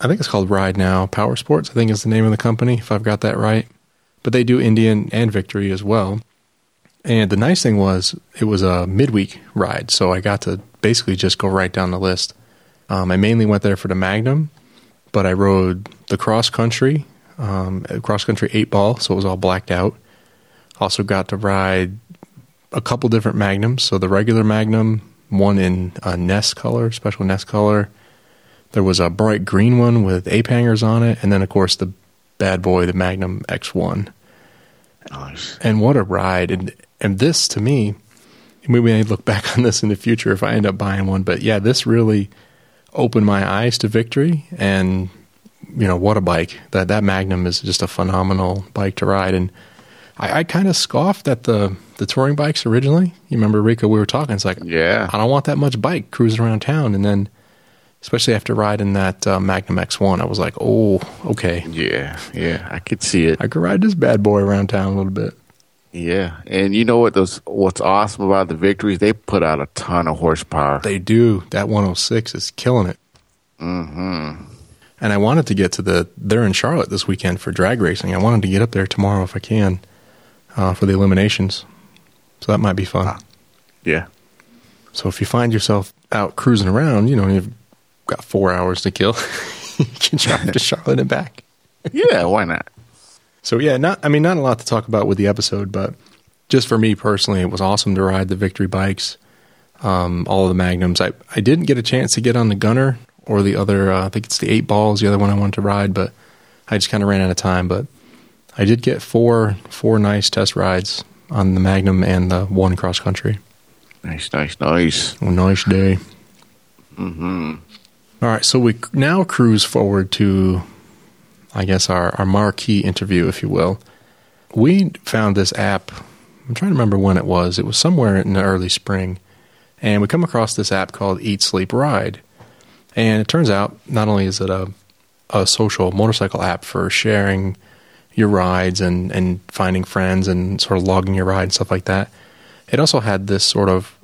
I think it's called Ride Now Power Sports, I think is the name of the company, if I've got that right. But they do Indian and Victory as well. And the nice thing was it was a midweek ride, so I got to basically just go right down the list. Um, I mainly went there for the Magnum, but I rode the cross country, um, cross country eight ball, so it was all blacked out. Also got to ride a couple different Magnums, so the regular Magnum, one in a Nest color, special Nest color. There was a bright green one with ape hangers on it, and then of course the bad boy, the Magnum X1 Nice. and what a ride. And and this to me we may look back on this in the future if i end up buying one. But yeah this really opened my eyes to victory. And you know what a bike. That that magnum is just a phenomenal bike to ride. And i, I kind of scoffed at the the touring bikes originally you remember rico we were talking it's like Yeah. i don't want that much bike cruising around town and then especially after riding that uh, magnum x1 i was like oh okay Yeah, yeah, I could see it. i could ride this bad boy around town a little bit Yeah, and you know what? Those what's awesome about the victories? They put out a ton of horsepower. They do. That 106 is killing it. Mm-hmm. And I wanted to get to the. They're in Charlotte this weekend for drag racing. I wanted to get up there tomorrow if I can uh, for the eliminations. So that might be fun. yeah, So if you find yourself out cruising around, you know, you've got four hours to kill, you can drive to Charlotte and back. yeah. Why not? So yeah, not I mean not a lot to talk about with the episode, but just for me personally, it was awesome to ride the Victory bikes, um, all of the Magnums. I I didn't get a chance to get on the Gunner or the other. Uh, I think it's the eight balls, the other one I wanted to ride, but I just kind of ran out of time. But I did get four four nice test rides on the Magnum and the one cross country. Nice, nice, nice. A nice day. Mm-hmm. All right, so we now cruise forward to, I guess, our, our marquee interview, if you will. We found this app. I'm trying to remember when it was. It was somewhere in the early spring. And we come across this app called Eat, Sleep, Ride. And it turns out not only is it a, a social motorcycle app for sharing your rides and, and finding friends and sort of logging your ride and stuff like that, it also had this sort of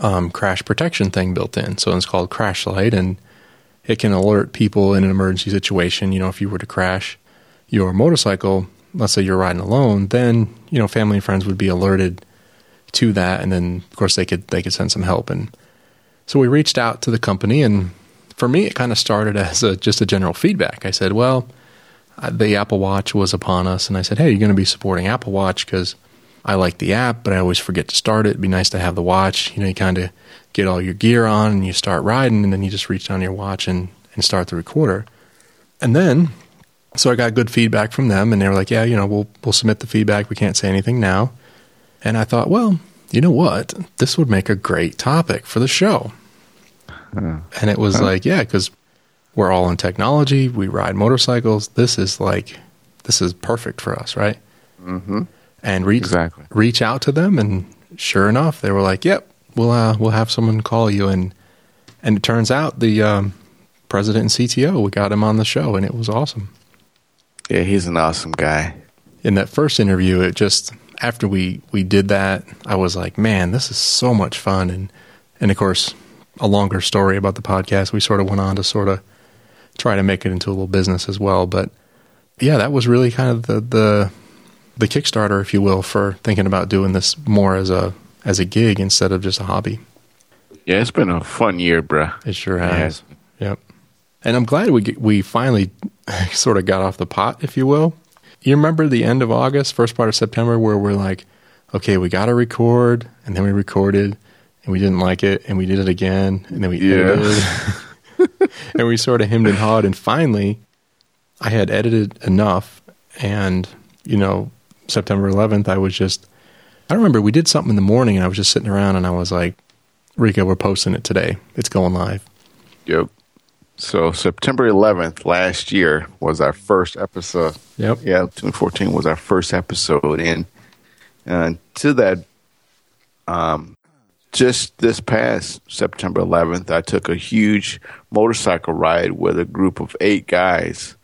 um, crash protection thing built in. So it's called Crash Light, and it can alert people in an emergency situation. You know, if you were to crash your motorcycle, let's say you're riding alone, then you know family and friends would be alerted to that, and then of course they could they could send some help. And so we reached out to the company, and for me, it kind of started as a, just a general feedback. I said, well, the Apple Watch was upon us, and I said, hey, you're going to be supporting Apple Watch because I like the app, but I always forget to start it. It'd be nice to have the watch. You know, you kind of get all your gear on and you start riding, and then you just reach down your watch and, and start the recorder. And then, so I got good feedback from them, and they were like, "Yeah, you know, we'll we'll submit the feedback. We can't say anything now." And I thought, well, you know what? This would make a great topic for the show. And it was like, yeah, because we're all in technology. We ride motorcycles. This is like, this is perfect for us, right? Mm-hmm. and reach Exactly. reach out to them and sure enough they were like yep we'll uh, we'll have someone call you and and it turns out the um, president and CTO we got him on the show and it was awesome Yeah, he's an awesome guy. in that first interview it just after we we did that I was like man this is so much fun and and of course a longer story about the podcast we sort of went on to sort of try to make it into a little business as well but yeah that was really kind of the the the Kickstarter, if you will, for thinking about doing this more as a as a gig instead of just a hobby. Yeah, it's been a fun year, bruh. It sure Yeah. has. Yep. And I'm glad we we finally sort of got off the pot, if you will. You remember the end of August, first part of September, where we're like, okay, we got to record, and then we recorded, and we didn't like it, and we did it again, and then we Yeah. and we sort of hemmed and hawed, and finally, I had edited enough, and you know, September 11th, I was just. I remember we did something in the morning, and I was just sitting around, and I was like, "Rico, we're posting it today. It's going live." Yep. So September 11th last year was our first episode. Yep. Yeah, 2014 was our first episode, and uh, to that, um, just this past September 11th, I took a huge motorcycle ride with a group of eight guys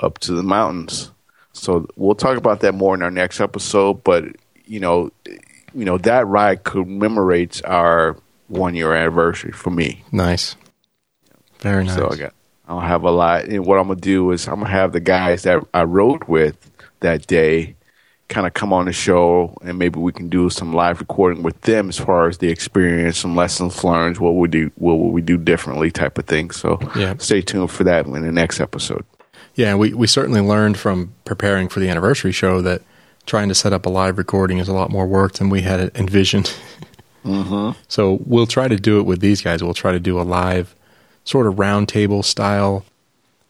up to the mountains. So we'll talk about that more in our next episode. But you know, you know that ride commemorates our one year anniversary for me. Nice. Very nice. So I got, I'll have a lot. And what I'm gonna do is I'm gonna have the guys that I rode with that day kind of come on the show, and maybe we can do some live recording with them as far as the experience, some lessons learned, what we do, what would we do differently, type of thing. So Yeah. stay tuned for that in the next episode. Yeah, we, we certainly learned from preparing for the anniversary show that trying to set up a live recording is a lot more work than we had envisioned. Mm-hmm. So we'll try to do it with these guys. We'll try to do a live sort of roundtable style,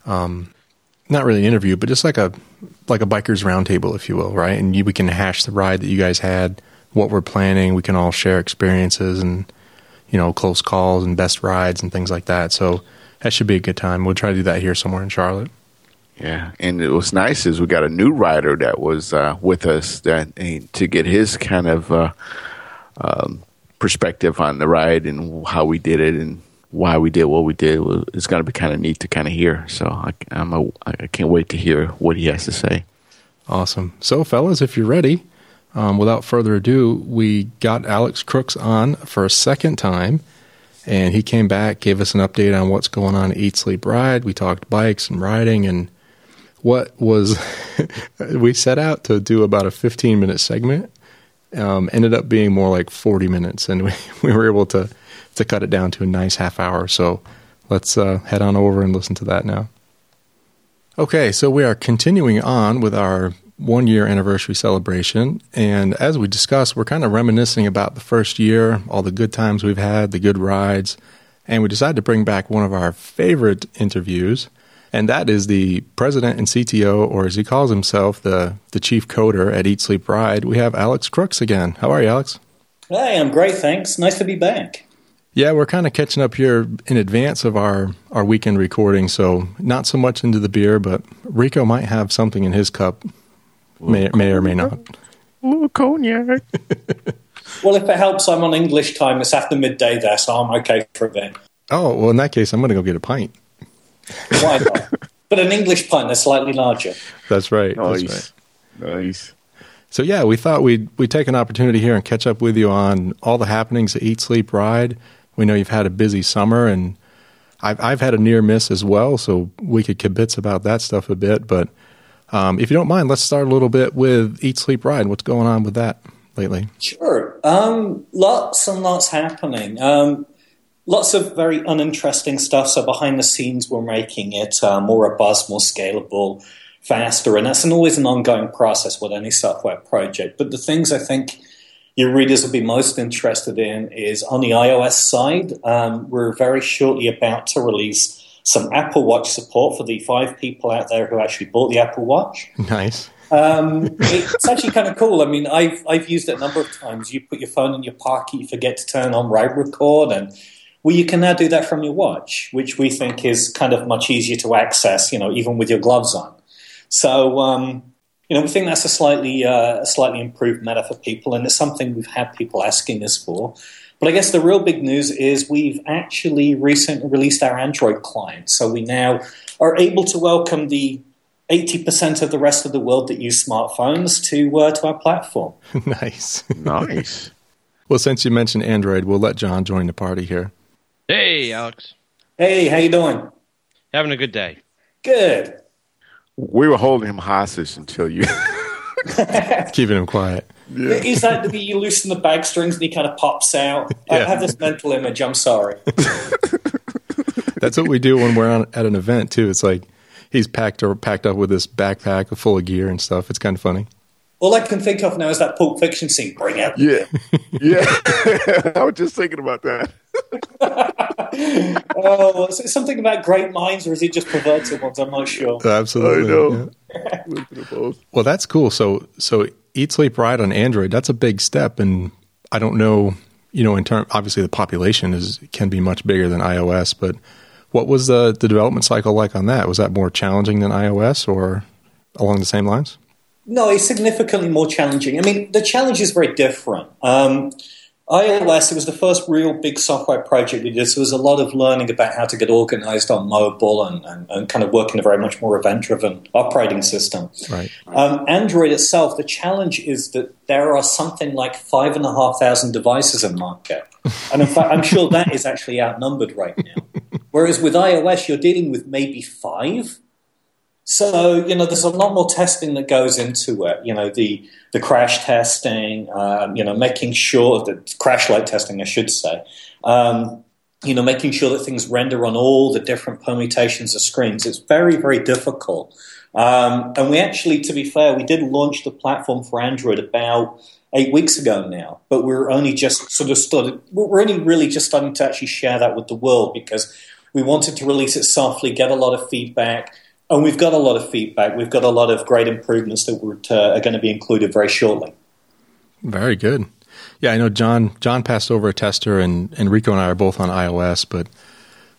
um, not really an interview, but just like a like a bikers roundtable, if you will, right? And you, we can hash the ride that you guys had, what we're planning. We can all share experiences and you know close calls and best rides and things like that. So that should be a good time. We'll try to do that here somewhere in Charlotte. Yeah, and it was nice is we got a new rider that was uh, with us that to get his kind of uh, um, perspective on the ride and how we did it and why we did what we did. It's going to be kind of neat to kind of hear. So I, I'm a, I can't wait to hear what he has to say. Awesome. So, fellas, if you're ready, um, without further ado, we got Alex Crooks on for a second time, and he came back, gave us an update on what's going on at Eat Sleep Ride. We talked bikes and riding, and what was we set out to do about a 15 minute segment. Um, ended up being more like 40 minutes, and we, we were able to to cut it down to a nice half hour. So let's uh, head on over and listen to that now. Okay, so we are continuing on with our one year anniversary celebration. And as we discussed, we're kind of reminiscing about the first year, all the good times we've had, the good rides. And we decided to bring back one of our favorite interviews, and that is the president and CTO, or as he calls himself, the, the chief coder at Eat Sleep Ride. We have Alex Crooks again. How are you, Alex? Hey, I'm great, thanks. Nice to be back. Yeah, we're kind of catching up here in advance of our, our weekend recording, so not so much into the beer, but Rico might have something in his cup, may, may or may not. Ooh, cognac. Well, if it helps, I'm on English time. It's after midday there, so I'm okay for a bit. Oh, well, in that case, I'm going to go get a pint. Why not? but an English pint that's slightly larger. That's right. That's Nice. right. Nice. So yeah, we thought we'd we'd take an opportunity here and catch up with you on all the happenings at Eat Sleep Ride. We know you've had a busy summer, and I've I've had a near miss as well, so we could kibitz about that stuff a bit. But um, if you don't mind, let's start a little bit with Eat Sleep Ride. What's going on with that lately? Sure. Um, lots and lots happening. Um, lots of very uninteresting stuff. So behind the scenes, we're making it uh, more robust, more scalable, faster, and that's an, always an ongoing process with any software project. But the things I think your readers will be most interested in is on the iOS side. Um, we're very shortly about to release some Apple Watch support for the five people out there who actually bought the Apple Watch. Nice. Um, it's actually kind of cool. I mean, I've I've used it a number of times. You put your phone in your pocket, you forget to turn on ride record, and well, you can now do that from your watch, which we think is kind of much easier to access. You know, even with your gloves on. So, um, you know, we think that's a slightly uh, a slightly improved meta for people, and it's something we've had people asking us for. But I guess the real big news is we've actually recently released our Android client, so we now are able to welcome the 80% of the rest of the world that use smartphones to uh, to our platform. nice. Nice. Well, since you mentioned Android, we'll let John join the party here. Hey, Alex. Hey, how you doing? Having a good day. Good. We were holding him hostage until you. Keeping him quiet. Is that the you loosen the bag strings and he kind of pops out? I have this mental image. I'm sorry. That's what we do when we're on, at an event too. It's like he's packed or packed up with this backpack full of gear and stuff. It's kind of funny. All I can think of now is that Pulp Fiction scene. Bring out. yeah. Yeah. I was just thinking about that. Oh, is it something about great minds, or is it just perverted ones? I'm not sure. Absolutely. I know. yeah. A little bit of both. Well, that's cool. So, so Eat Sleep Ride on Android. That's a big step, and I don't know. You know, in term, obviously the population is can be much bigger than iOS, but what was the the development cycle like on that? Was that more challenging than iOS, or along the same lines? No, it's significantly more challenging. I mean, the challenge is very different. Um, iOS, it was the first real big software project we did, so there was a lot of learning about how to get organized on mobile and, and, and kind of work in a very much more event driven operating system. Right. Um, Android itself, the challenge is that there are something like five and a half thousand devices in market. And in fact, I'm sure that is actually outnumbered right now. Whereas with iOS, you're dealing with maybe five. So you know, there's a lot more testing that goes into it. You know, the the crash testing. Um, you know, making sure that crash light testing, I should say. Um, you know, making sure that things render on all the different permutations of screens. It's very, very difficult. Um, and we actually, to be fair, we did launch the platform for Android about eight weeks ago now, but we're only just sort of started. We're only really just starting to actually share that with the world because we wanted to release it softly, get a lot of feedback, and we've got a lot of feedback. We've got a lot of great improvements that we're, uh, are going to be included very shortly. Very good. Yeah, I know John. John passed over a tester, and Enrico and I are both on iOS, but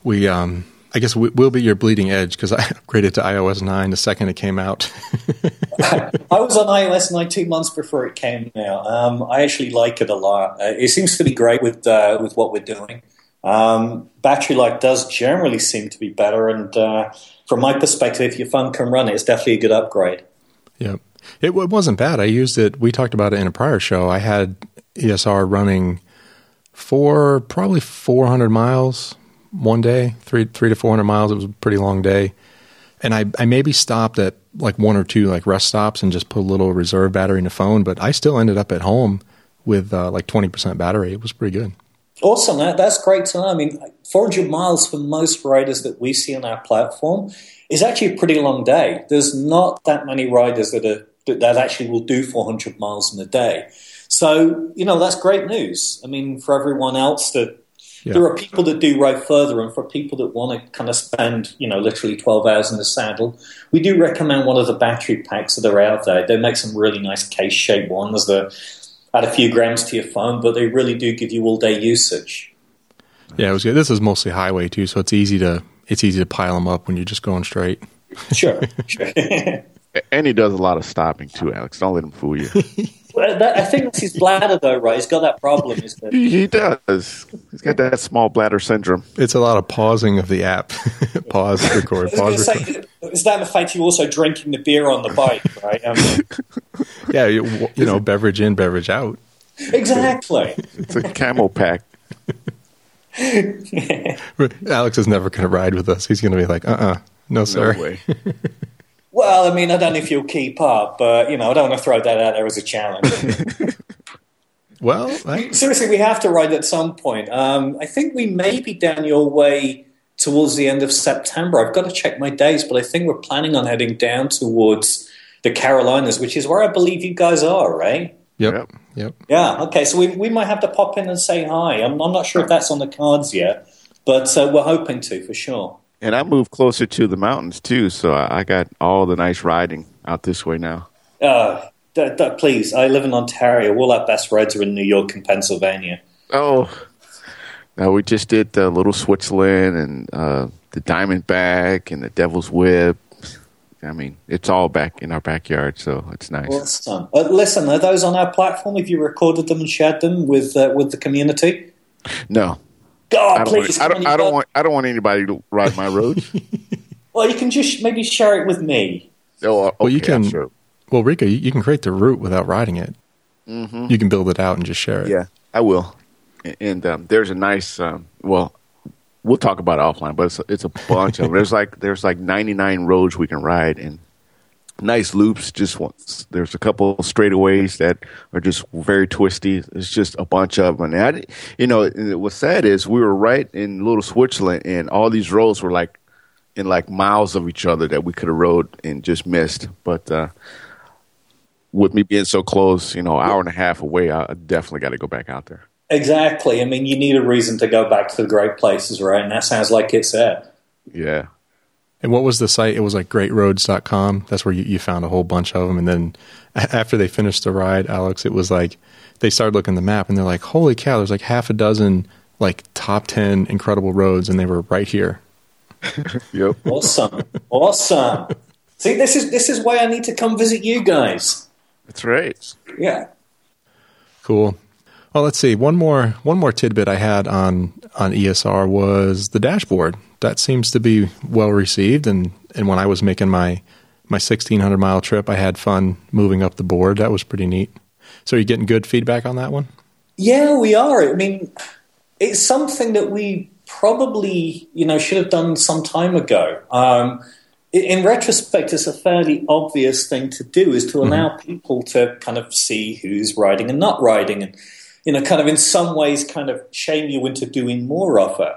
we, um, I guess, we, will be your bleeding edge because I upgraded to iOS nine the second it came out. I was on iOS 19 months before it came out. Um, I actually like it a lot. Uh, it seems to be great with uh, with what we're doing. Um, battery life does generally seem to be better, and uh, from my perspective, if your phone can run it, it's definitely a good upgrade. Yeah. It, it wasn't bad. I used it. We talked about it in a prior show. I had ESR running for probably 400 miles one day, three three to 400 miles. It was a pretty long day, and I I maybe stopped at like one or two like rest stops and just put a little reserve battery in the phone. But I still ended up at home with uh, like 20 percent battery. It was pretty good. Awesome. That, that's great to know. I mean, 400 miles for most riders that we see on our platform is actually a pretty long day. There's not that many riders that are that actually will do 400 miles in a day. So, you know, that's great news. I mean, for everyone else that yeah. there are people that do ride further and for people that want to kind of spend, you know, literally 12 hours in the saddle, we do recommend one of the battery packs that are out there. They make some really nice case shaped ones that add a few grams to your phone, but they really do give you all day usage. Yeah, it was good. This is mostly highway too, so it's easy to it's easy to pile them up when you're just going straight. Sure, sure. and he does a lot of stopping too, Alex. Don't let him fool you. well, that, I think it's his bladder, though, right? He's got that problem. Is that he does? He's got that small bladder syndrome. It's a lot of pausing of the app. pause, record, pause. Record. Say, is that the fact you're also drinking the beer on the bike, right? Um, yeah, you, you know, beverage in, beverage out. Exactly. It's a CamelBak. Alex is never going to ride with us. He's going to be like, uh uh no, sir. No way. Well, I mean, I don't know if you'll keep up, but you know, I don't want to throw that out there as a challenge. well, I... seriously, we have to ride at some point. Um, I think we may be down your way towards the end of September. I've got to check my days, but I think we're planning on heading down towards the Carolinas, which is where I believe you guys are, right? Yep. Yep. yep. Yeah. Okay. So we we might have to pop in and say hi. I'm, I'm not sure if that's on the cards yet, but uh, we're hoping to for sure. And I moved closer to the mountains too, so I got all the nice riding out this way now. Uh, d- d- please, I live in Ontario. All our best rides are in New York and Pennsylvania. Oh, now we just did the Little Switzerland and uh, the Diamondback and the Devil's Whip. I mean, it's all back in our backyard, so it's nice. Awesome. Uh, listen, are those on our platform? Have you recorded them and shared them with uh, with the community? No, God, I don't please. Want, I don't. I don't want. I don't want anybody to ride my roads. well, you can just maybe share it with me. Oh, okay, well, you can. Sure. Well, Rico, you, you, can create the route without riding it. Mm-hmm. You can build it out and just share it. Yeah, I will. And um, there's a nice. Um, well, we'll talk about it offline, but it's, it's a bunch of them. There's like there's like 99 roads we can ride, and nice loops. Just once. There's a couple straightaways that are just very twisty. It's just a bunch of them. And I, you know, what's sad is we were right in Little Switzerland, and all these roads were like in like miles of each other that we could have rode and just missed. But uh, with me being so close, you know, hour and a half away, I definitely got to go back out there. Exactly. I mean, you need a reason to go back to the great places, right? And that sounds like it's there. Yeah. And what was the site? It was like greatroads.com. That's where you, you found a whole bunch of them. And then after they finished the ride, Alex, it was like they started looking the map and they're like, holy cow, there's like half a dozen like top 10 incredible roads and they were right here. Yep. Awesome. awesome. See, this is this is why I need to come visit you guys. That's right. Yeah. Cool. Well, let's see. One more one more tidbit I had on on ESR was the dashboard. That seems to be well received, and and when I was making my my sixteen hundred mile trip, I had fun moving up the board. That was pretty neat. So, are you getting good feedback on that one? Yeah, we are. I mean, it's something that we probably, you know, should have done some time ago. Um, in retrospect, it's a fairly obvious thing to do is to allow mm-hmm. people to kind of see who's riding and not riding, and you know, kind of in some ways, kind of shame you into doing more of it.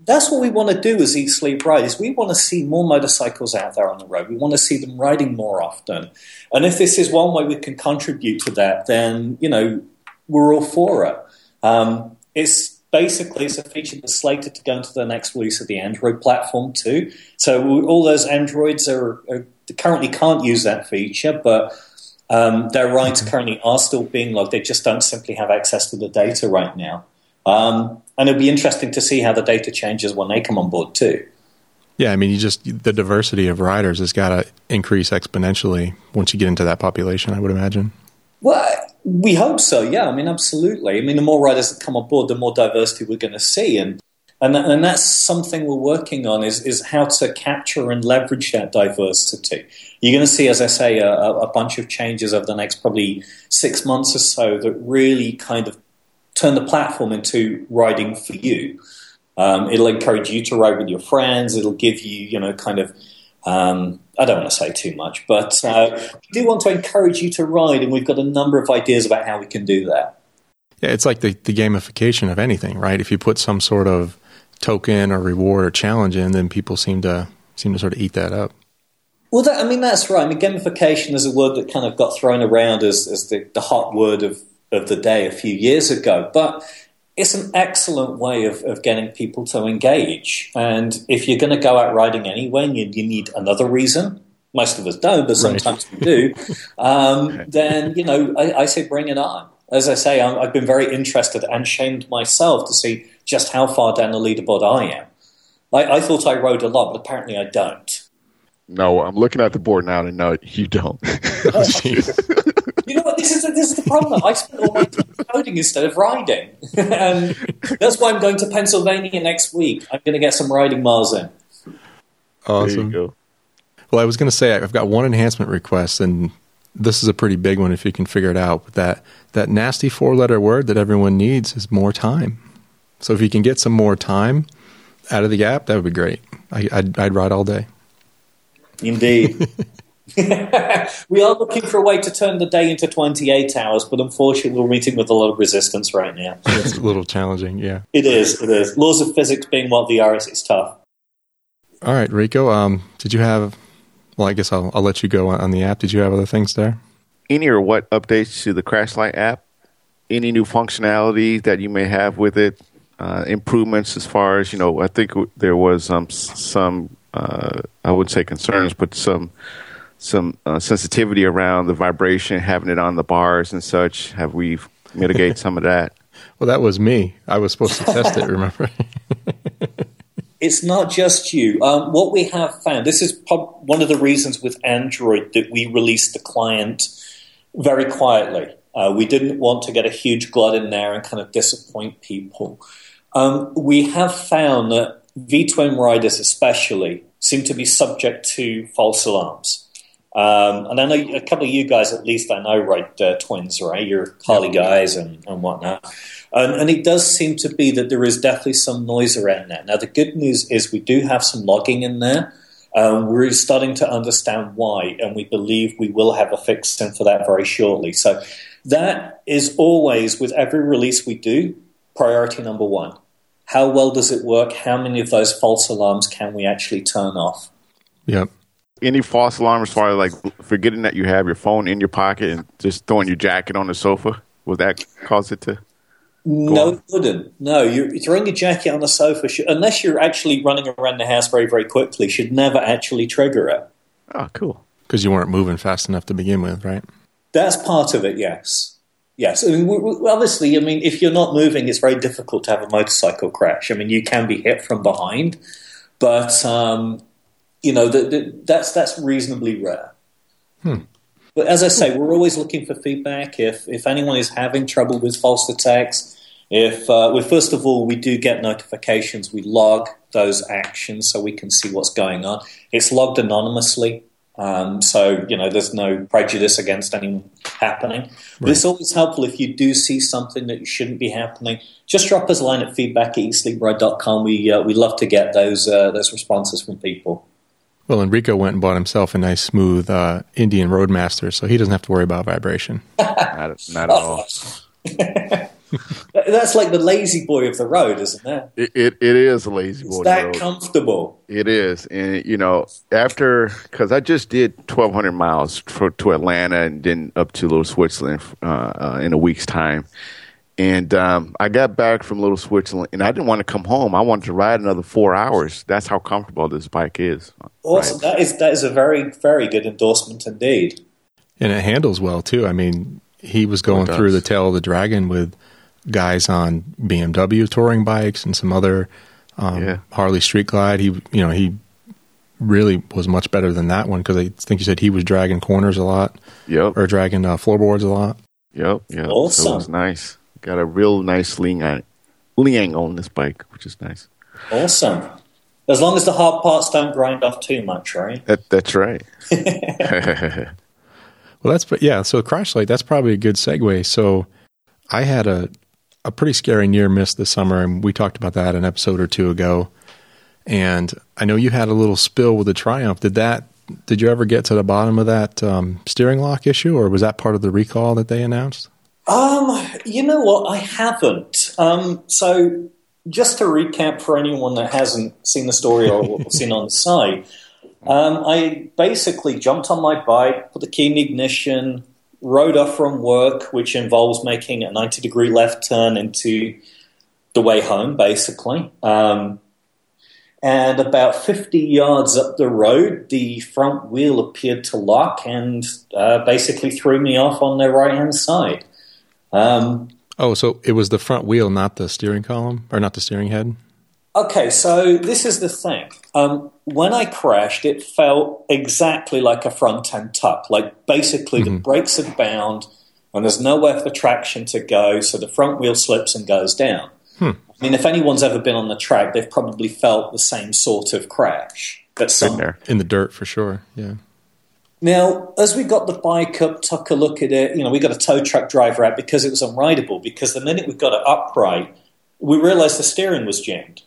That's what we want to do as Eat Sleep Ride. Is we want to see more motorcycles out there on the road. We want to see them riding more often, and if this is one way we can contribute to that, then you know, we're all for it. Um, it's basically it's a feature that's slated to go into the next release of the Android platform too. So all those Androids are, are currently can't use that feature, but um, their mm-hmm. currently are still being logged. They just don't simply have access to the data right now. Um, and it'll be interesting to see how the data changes when they come on board too. Yeah, I mean, you just the diversity of riders has got to increase exponentially once you get into that population. I would imagine. Well, we hope so. Yeah, I mean, absolutely. I mean, the more riders that come on board, the more diversity we're going to see, and and and that's something we're working on is is how to capture and leverage that diversity. You're going to see, as I say, a, a bunch of changes over the next probably six months or so that really kind of turn the platform into riding for you. Um, it'll encourage you to ride with your friends. It'll give you, you know, kind of um, I don't want to say too much, but uh, we do want to encourage you to ride, and we've got a number of ideas about how we can do that. Yeah, it's like the, the gamification of anything, right? If you put some sort of token or reward or challenge in, then people seem to seem to sort of eat that up. Well, that, I mean, that's right. I mean, gamification is a word that kind of got thrown around as, as the, the hot word of, of the day a few years ago. But it's an excellent way of, of getting people to engage. And if you're going to go out riding anyway, and you, you need another reason. Most of us don't, but sometimes right. we do. Um, then you know, I, I, say bring it on. As I say, i have been very interested and shamed myself to see just how far down the leaderboard I am. I, I thought I rode a lot, but apparently I don't. No, I'm looking at the board now, and no, you don't. you know what? This is this is the problem. I spend all my time coding instead of riding, and that's why I'm going to Pennsylvania next week. I'm going to get some riding miles in. Awesome. Well, I was going to say I've got one enhancement request, and this is a pretty big one if you can figure it out. But that that nasty four letter word that everyone needs is more time. So if you can get some more time out of the app, that would be great. I, I'd, I'd ride all day. Indeed. we are looking for a way to turn the day into 28 hours, but unfortunately, we're meeting with a lot of resistance right now. it's a little challenging, yeah. It is, it is. Laws of physics being what they are, it's tough. All right, Rico, um, did you have, well, I guess I'll, I'll let you go on the app. Did you have other things there? Any or what updates to the Crashlight app? Any new functionality that you may have with it? Uh, improvements as far as, you know, I think there was um, some, uh, I wouldn't say concerns, but some some uh, sensitivity around the vibration, having it on the bars and such? Have we mitigated some of that? Well, that was me. I was supposed to test it. Remember? it's not just you. Um, what we have found. This is one of the reasons with Android that we released the client very quietly. Uh, we didn't want to get a huge glut in there and kind of disappoint people. Um, we have found that V-twin riders, especially, seem to be subject to false alarms. Um, and I know a couple of you guys, at least I know, ride uh, twins, right? You're Harley guys and, and whatnot. And, and, it does seem to be that there is definitely some noise around that. Now, the good news is we do have some logging in there. Um, we're starting to understand why, and we believe we will have a fix in for that very shortly. So, that is always, with every release we do, priority number one. How well does it work? How many of those false alarms can we actually turn off? Yep any false alarm as far as like forgetting that you have your phone in your pocket and just throwing your jacket on the sofa? Would that cause it to? No, it wouldn't. No, you're throwing your jacket on the sofa, should, unless you're actually running around the house very, very quickly, should never actually trigger it. Oh, cool. Because you weren't moving fast enough to begin with, right? That's part of it, yes. Yes. I mean, we, we, obviously, I mean, if you're not moving, it's very difficult to have a motorcycle crash. I mean, you can be hit from behind, but, um, you know, the, the, that's, that's reasonably rare. Hmm. But as I say, we're always looking for feedback. If, if anyone is having trouble with false attacks, if uh, well, first of all, we do get notifications, we log those actions so we can see what's going on. It's logged anonymously, um, so you know there's no prejudice against anything happening. Right. But it's always helpful if you do see something that shouldn't be happening. Just drop us a line at feedback at. We uh, we love to get those uh, those responses from people. Well, Enrico went and bought himself a nice, smooth uh, Indian Roadmaster, so he doesn't have to worry about vibration. not, not at all. That's like the La-Z-Boy of the road, isn't it? It it, it is a La-Z-Boy. It's that comfortable. It is, and you know, after because I just did twelve hundred miles for, to Atlanta and then up to Little Switzerland uh, uh, in a week's time, and um, I got back from Little Switzerland, and I didn't want to come home. I wanted to ride another four hours. That's how comfortable this bike is. Awesome. Right? That is that is a very very good endorsement indeed. And it handles well too. I mean, he was going through the tail of the dragon with guys on BMW touring bikes and some other um, yeah. Harley Street Glide. He, you know, he really was much better than that one because I think you said he was dragging corners a lot. Yep. Or dragging uh, floorboards a lot. Yep. Yep. Awesome. So it was nice. Got a real nice lean on, lean angle on this bike, which is nice. Awesome. As long as the hard parts don't grind off too much, right? That, that's right. well, that's yeah. So Crashlight. That's probably a good segue. So I had a a pretty scary near miss this summer, and we talked about that an episode or two ago. And I know you had a little spill with the Triumph. Did that? Did you ever get to the bottom of that um, steering lock issue, or was that part of the recall that they announced? Um, you know what? I haven't. Um, so just to recap for anyone that hasn't seen the story or seen on the site, um, I basically jumped on my bike, put the key in the ignition, rode off from work, which involves making a 90 degree left turn into the way home, basically. Um, and about 50 yards up the road, the front wheel appeared to lock and uh, basically threw me off on the right hand side. Um, oh, so it was the front wheel, not the steering column, or not the steering head? Okay, so this is the thing. Um, when I crashed, it felt exactly like a front end tuck. Like basically mm-hmm. the brakes are bound and there's nowhere for traction to go, so the front wheel slips and goes down. Hmm. I mean, if anyone's ever been on the track, they've probably felt the same sort of crash. But somewhere in the dirt for sure. Yeah. Now, as we got the bike up, took a look at it. You know, we got a tow truck driver out because it was unrideable. Because the minute we got it upright, we realised the steering was jammed.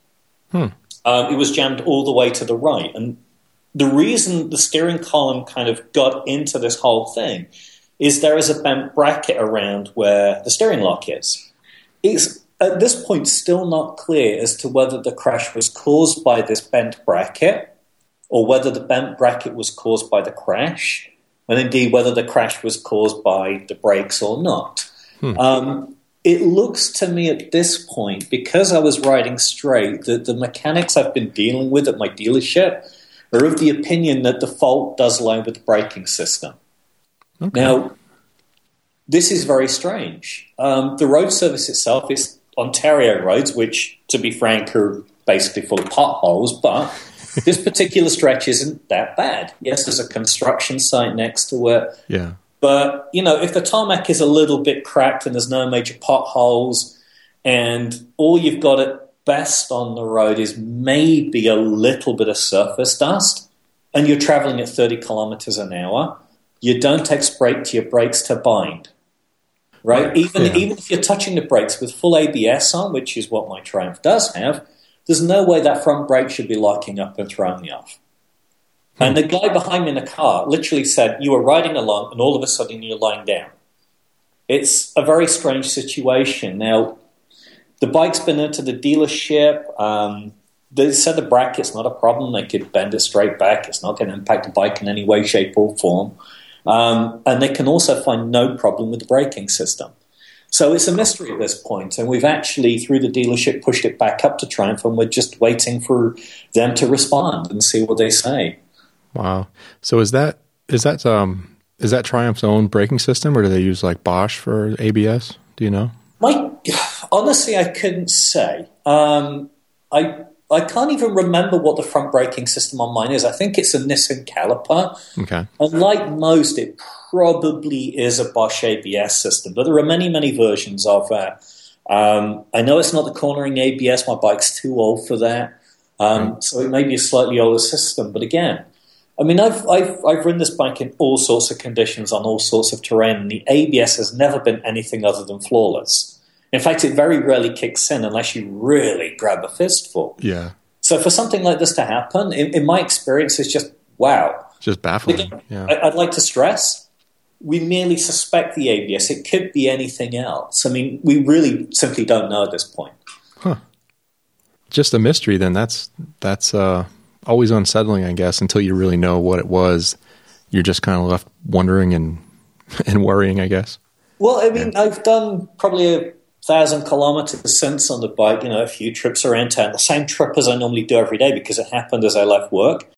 Hmm. Um, it was jammed all the way to the right. And the reason the steering column kind of got into this whole thing is there is a bent bracket around where the steering lock is. It's at this point still not clear as to whether the crash was caused by this bent bracket or whether the bent bracket was caused by the crash, and indeed whether the crash was caused by the brakes or not. Hmm. Um, it looks to me at this point, because I was riding straight, that the mechanics I've been dealing with at my dealership are of the opinion that the fault does lie with the braking system. Okay. Now, this is very strange. Um, the road service itself is Ontario roads, which, to be frank, are basically full of potholes, but this particular stretch isn't that bad. Yes, there's a construction site next to it. Yeah. But, you know, if the tarmac is a little bit cracked and there's no major potholes and all you've got at best on the road is maybe a little bit of surface dust and you're traveling at 30 kilometers an hour, you don't expect your brakes to bind. Right? Even, yeah. even if you're touching the brakes with full ABS on, which is what my Triumph does have, there's no way that front brake should be locking up and throwing me off. And the guy behind me in the car literally said, You were riding along, and all of a sudden you're lying down. It's a very strange situation. Now, the bike's been into the dealership. Um, they said the bracket's not a problem. They could bend it straight back. It's not going to impact the bike in any way, shape, or form. Um, and they can also find no problem with the braking system. So it's a mystery at this point, and we've actually, through the dealership, pushed it back up to Triumph, and we're just waiting for them to respond and see what they say. Wow. So is that is that um is that Triumph's own braking system, or do they use like Bosch for ABS? Do you know? My, honestly, I couldn't say. Um, I I can't even remember what the front braking system on mine is. I think it's a Nissin caliper. Okay. And like most, it probably is a Bosch ABS system, but there are many, many versions of that. Um, I know it's not the cornering ABS. My bike's too old for that. Um, right. So it may be a slightly older system. But again, I mean, I've, I've, I've ridden this bike in all sorts of conditions on all sorts of terrain, and the ABS has never been anything other than flawless. In fact, it very rarely kicks in unless you really grab a fistful. Yeah. So for something like this to happen, in, in my experience, it's just wow. Just baffling. Again, yeah. I, I'd like to stress we merely suspect the ABS. It could be anything else. I mean, we really simply don't know at this point. Huh. Just a mystery. Then that's that's uh, always unsettling, I guess, until you really know what it was. You're just kind of left wondering and and worrying, I guess. Well, I mean. I've done probably a thousand kilometers since on the bike, you know, a few trips around town, the same trip as I normally do every day because it happened as I left work.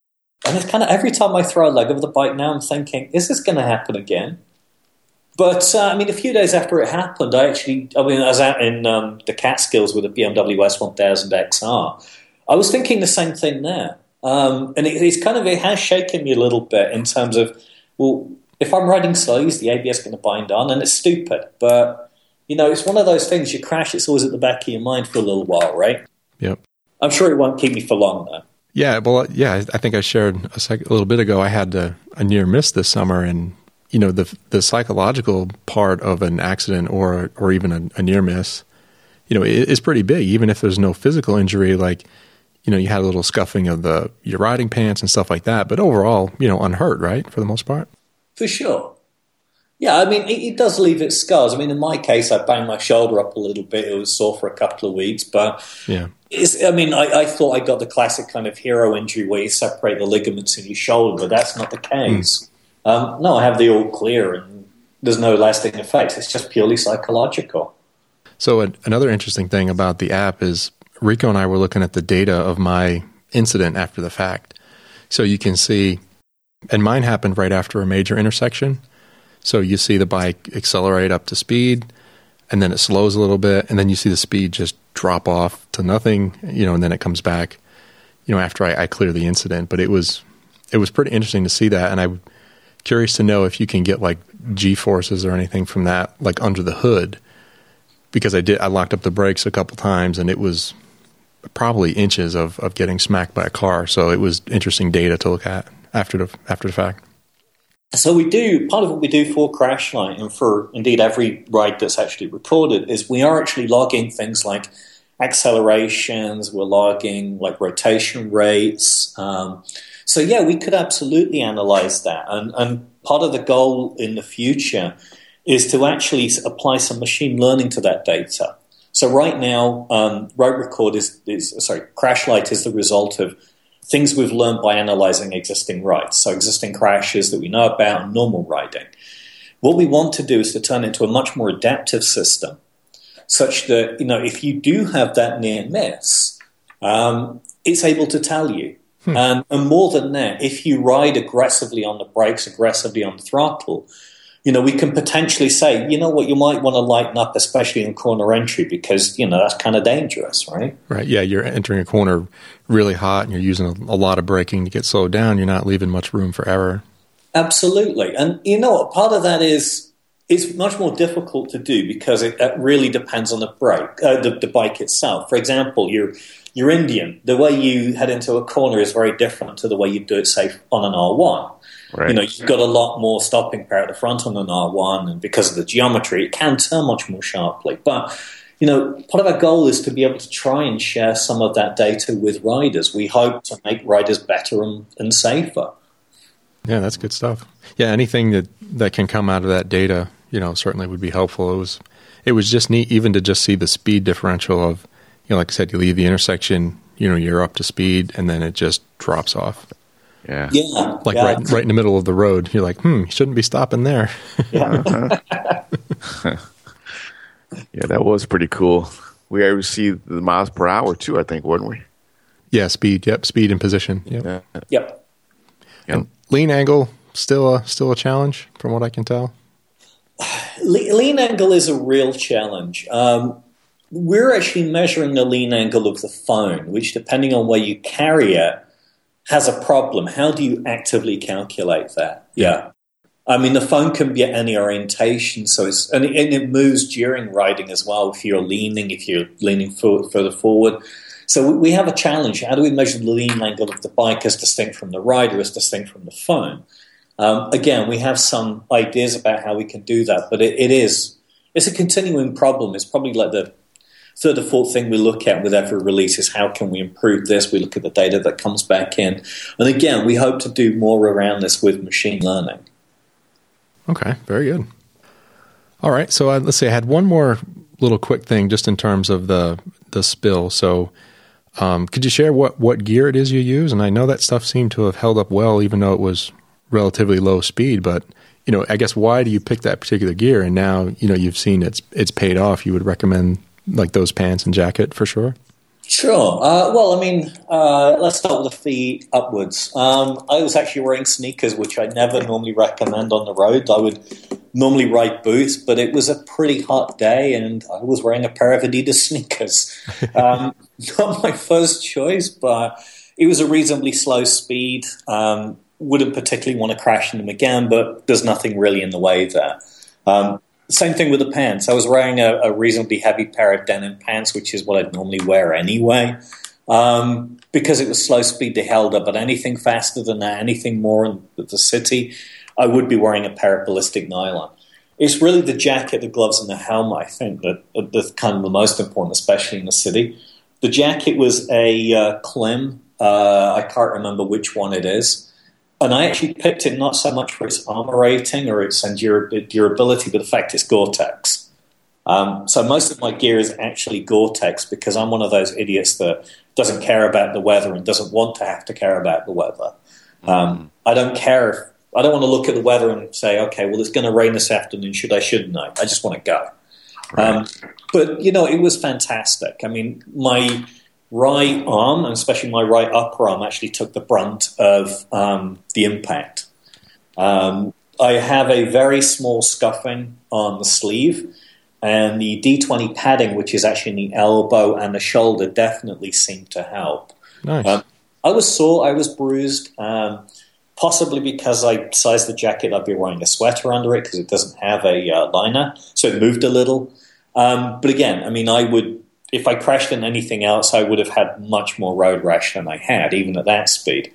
And it's kind of every time I throw a leg over the bike now, I'm thinking, is this going to happen again? But uh, I mean, a few days after it happened, I actually, I mean, I was out in um, the Catskills with a BMW S1000 XR. I was thinking the same thing there. Um, and it, it's kind of, it has shaken me a little bit in terms of, well, if I'm riding slow, is the ABS going to bind on? And it's stupid. But you know, it's one of those things. You crash, it's always at the back of your mind for a little while, right? Yep. I'm sure it won't keep me for long, though. Yeah, well, yeah, I think I shared a, sec- a little bit ago. I had a, a, near miss this summer, and you know, the the psychological part of an accident or or even a, a near miss, you know, is pretty big. Even if there's no physical injury, like you know, you had a little scuffing of the your riding pants and stuff like that, but overall, you know, unhurt, right, for the most part. For sure. Yeah, I mean, it, it, does leave its scars. I mean, in my case, I banged my shoulder up a little bit. It was sore for a couple of weeks, but yeah, I mean, I, I, thought I got the classic kind of hero injury where you separate the ligaments in your shoulder, but that's not the case. Mm. Um, no, I have the all clear, and there's no lasting effects. It's just purely psychological. So, another interesting thing about the app is Rico and I were looking at the data of my incident after the fact. So you can see, and mine happened right after a major intersection. So you see the bike accelerate up to speed, and then it slows a little bit, and then you see the speed just drop off to nothing, you know, and then it comes back, you know, after I, I clear the incident. But it was it was pretty interesting to see that, and I'm curious to know if you can get like G forces or anything from that, like under the hood, because I did I locked up the brakes a couple times, and it was probably inches of, of getting smacked by a car. So it was interesting data to look at after the after the fact. So we do part of what we do for Crashlight and for indeed every ride that's actually recorded is we are actually logging things like accelerations, we're logging like rotation rates. Um, so yeah, we could absolutely analyze that, and, and part of the goal in the future is to actually apply some machine learning to that data. So right now, um, Record is, is sorry, Crashlight is the result of things we've learned by analyzing existing rides, so existing crashes that we know about and normal riding. What we want to do is to turn into a much more adaptive system, such that you know if you do have that near miss, um, it's able to tell you. Hmm. Um, and more than that, if you ride aggressively on the brakes, aggressively on the throttle, you know, we can potentially say, you know what, you might want to lighten up, especially in corner entry, because, you know, that's kind of dangerous, right? Right. Yeah. You're entering a corner really hot and you're using a, a lot of braking to get slowed down. You're not leaving much room for error. Absolutely. And you know what? Part of that is it's much more difficult to do because it, it really depends on the brake, uh, the, the bike itself. For example, you're, you're Indian. The way you head into a corner is very different to the way you do it, say, on an R1. Right. You know, you've got a lot more stopping power at the front on an R1, and because of the geometry, it can turn much more sharply. But you know, part of our goal is to be able to try and share some of that data with riders. We hope to make riders better and, and safer. Yeah, that's good stuff. Yeah, anything that that can come out of that data, you know, certainly would be helpful. It was it was just neat even to just see the speed differential of, you know, like I said, you leave the intersection, you know, you're up to speed, and then it just drops off. Yeah. Yeah. Like yeah. right right in the middle of the road. You're like, hmm, you shouldn't be stopping there. Yeah. Yeah, that was pretty cool. We received the miles per hour too. I think, weren't we? Yeah, speed. Yep, speed and position. Yep. Yeah. Yep. And lean angle still a still a challenge from what I can tell. Lean angle is a real challenge. Um, we're actually measuring the lean angle of the phone, which, depending on where you carry it, has a problem. How do you actively calculate that? Yeah. I mean, the phone can be at any orientation, so it's and it, and it moves during riding as well. If you're leaning, if you're leaning further forward, so we have a challenge. How do we measure the lean angle of the bike as distinct from the rider, as distinct from the phone? Um, again, we have some ideas about how we can do that, but it, it is it's a continuing problem. It's probably like the third or fourth thing we look at with every release is how can we improve this. We look at the data that comes back in, and again, we hope to do more around this with machine learning. Okay, very good. All right, so uh, let's see. I had one more little quick thing just in terms of the the spill. So, um, could you share what what gear it is you use? And I know that stuff seemed to have held up well, even though it was relatively low speed. But you know, I guess why do you pick that particular gear? And now you know you've seen it's it's paid off. You would recommend like those pants and jacket for sure. Sure. Uh, well, I mean, uh, let's start with the feet upwards. Um, I was actually wearing sneakers, which I never normally recommend on the road. I would normally ride boots, but it was a pretty hot day, and I was wearing a pair of Adidas sneakers. Um, not my first choice, but it was a reasonably slow speed. Um, wouldn't particularly want to crash in them again, but there's nothing really in the way there. Um, same thing with the pants. I was wearing a, a, reasonably heavy pair of denim pants, which is what I'd normally wear anyway. Um, because it was slow speed, they held up. But anything faster than that, anything more in the city, I would be wearing a pair of ballistic nylon. It's really the jacket, the gloves, and the helmet, I think, that are kind of the most important, especially in the city. The jacket was a uh, Klim. Uh, I can't remember which one it is and I actually picked it not so much for its armor rating or its durability, but the fact it's Gore-Tex. Um, so most of my gear is actually Gore-Tex because I'm one of those idiots that doesn't care about the weather and doesn't want to have to care about the weather. Um, mm. I don't care if I don't want to look at the weather and say, okay, well, it's going to rain this afternoon. Should I? Shouldn't I? I just want to go. Right. Um, but you know, it was fantastic. I mean, my right arm, and especially my right upper arm, actually took the brunt of um, the impact. Um, I have a very small scuffing on the sleeve, and the D20 padding, which is actually in the elbow and the shoulder, definitely seemed to help. Nice. Um, I was sore, I was bruised, um, possibly because I sized the jacket, I'd be wearing a sweater under it because it doesn't have a uh, liner, so it moved a little. Um, but again, I mean, I would if I crashed in anything else, I would have had much more road rash than I had, even at that speed.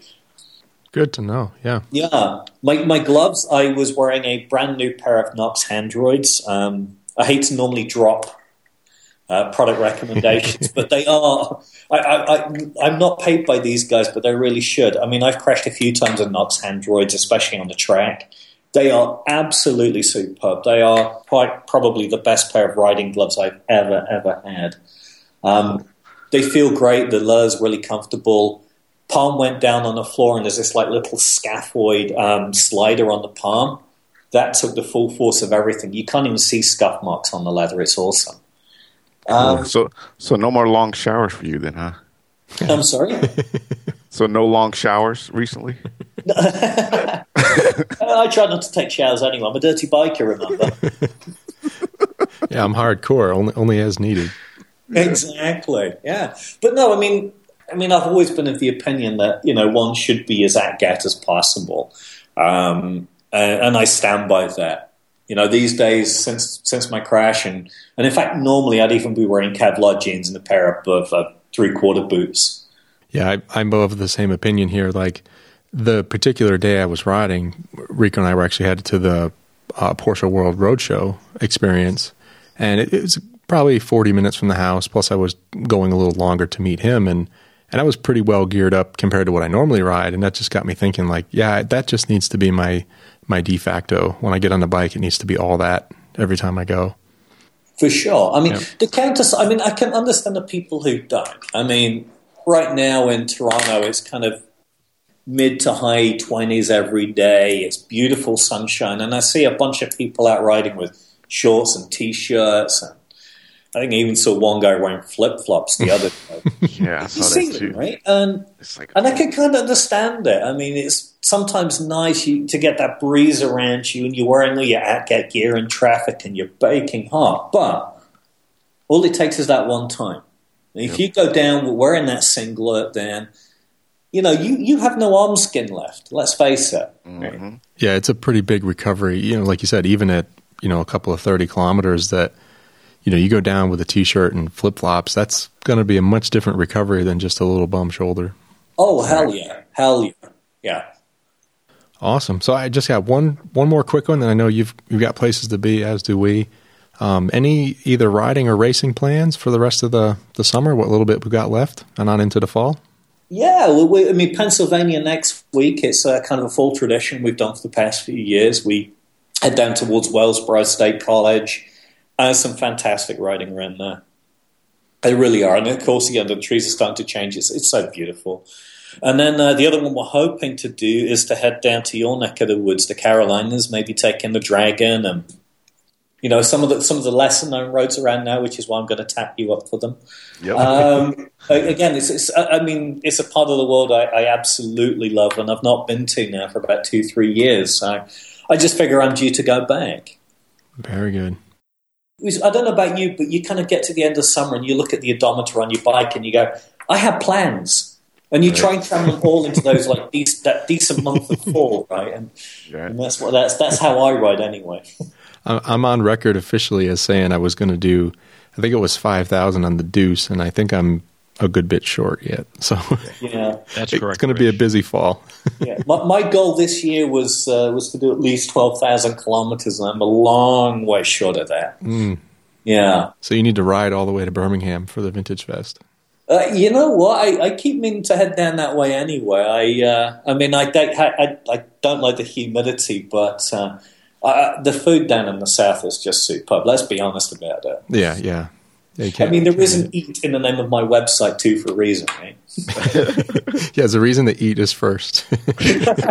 Good to know. Yeah. Yeah. My my gloves. I was wearing a brand new pair of Knox Handroids. Um, I hate to normally drop uh, product recommendations, but they are. I, I, am not paid by these guys, but they really should. I mean, I've crashed a few times in Knox Handroids, especially on the track. They are absolutely superb. They are quite probably the best pair of riding gloves I've ever ever had. Um, they feel great. The leather's really comfortable. Palm went down on the floor, and there's this like little scaphoid um, slider on the palm. That took the full force of everything. You can't even see scuff marks on the leather. It's awesome. Um, so, so no more long showers for you then, huh? I'm sorry. so no long showers recently. I try not to take showers anyway. I'm a dirty biker, remember? yeah, I'm hardcore. Only, only as needed. Exactly. Yeah. But no, I mean, I mean, I've always been of the opinion that you know one should be as at get as possible, um, and, and, I stand by that. You know, these days since since my crash, and and in fact, normally I'd even be wearing Kevlar jeans and a pair of uh, three quarter boots. Yeah, I, I'm of the same opinion here. Like the particular day I was riding, Rico and I were actually headed to the uh, Porsche World Roadshow experience, and it, it was probably 40 minutes from the house. Plus, I was going a little longer to meet him, and and I was pretty well geared up compared to what I normally ride. And that just got me thinking, like, yeah, that just needs to be my my de facto. When I get on the bike, it needs to be all that every time I go. For sure. I mean, yep. the counter. I mean, I can understand the people who don't. I mean, right now in Toronto, it's kind of mid to high 20s every day. It's beautiful sunshine. And I see a bunch of people out riding with shorts and t shirts and I think I even saw one guy wearing flip flops the other day. Yeah, I saw see that them, too. right? And like and I can kind of understand it. I mean, it's sometimes nice you, to get that breeze around you, and you're wearing all your outget gear in traffic, and you're baking hot. But all it takes is that one time. And if you go down wearing that singlet, then you know you, you have no arm skin left. Let's face it. Mm-hmm. Yeah, it's a pretty big recovery. You know, like you said, even at you know a couple of thirty kilometers, that you know you go down with a t-shirt and flip flops. That's going to be a much different recovery than just a little bum shoulder. Oh hell yeah, hell yeah, yeah. Awesome. So I just got one one more quick one, and I know you've you've got places to be, as do we. Um, any either riding or racing plans for the rest of the the summer? What little bit we've got left, and on into the fall. Yeah, well, we, I mean, Pennsylvania next week. It's uh, kind of a full tradition we've done for the past few years. We head down towards Wellsboro State College. Uh, some fantastic riding around there. They really are. And of course, again, the trees are starting to change. It's, it's so beautiful. And then uh, the other one we're hoping to do is to head down to your neck of the woods, the Carolinas, maybe take in the Dragon and you know some of the some of the lesser known roads around now, which is why I'm going to tap you up for them. Yep. Um, again, it's, it's I mean it's a part of the world I, I absolutely love, and I've not been to now for about two three years. So I just figure I'm due to go back. Very good. I don't know about you, but you kind of get to the end of summer and you look at the odometer on your bike and you go, I have plans. And you try and cram them all into those like dec- that decent month of fall, right? And, Right. and that's what that's that's how I ride anyway. I'm on record officially as saying I was going to do. I think it was five thousand on the Deuce, and I think I'm a good bit short yet. So Yeah, That's it's correct. It's going to be a busy fall. yeah. My, my goal this year was uh, was to do at least twelve thousand kilometers, and I'm a long way short of that. Yeah. So you need to ride all the way to Birmingham for the Vintage Fest. Uh, you know what? I, I keep meaning to head down that way anyway. I uh, I mean, I don't, I, I don't like the humidity, but uh, uh, the food down in the south is just superb. Let's be honest about it. Yeah, yeah. Yeah, you I mean, there is an eat in the name of my website too for a reason, right? Yeah, there's a reason to eat is first.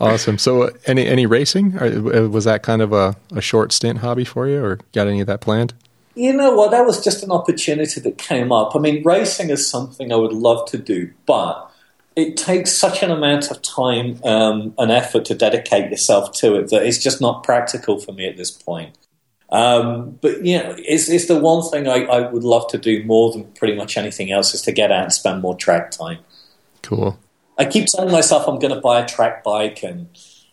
awesome. So, uh, any any racing? Or, uh, was that kind of a, a short stint hobby for you, or got any of that planned? You know what? That was just an opportunity that came up. I mean, racing is something I would love to do, but it takes such an amount of time um, and effort to dedicate yourself to it that it's just not practical for me at this point. Um, but you know, it's, it's the one thing I, I would love to do more than pretty much anything else is to get out and spend more track time. Cool. I keep telling myself I'm going to buy a track bike, and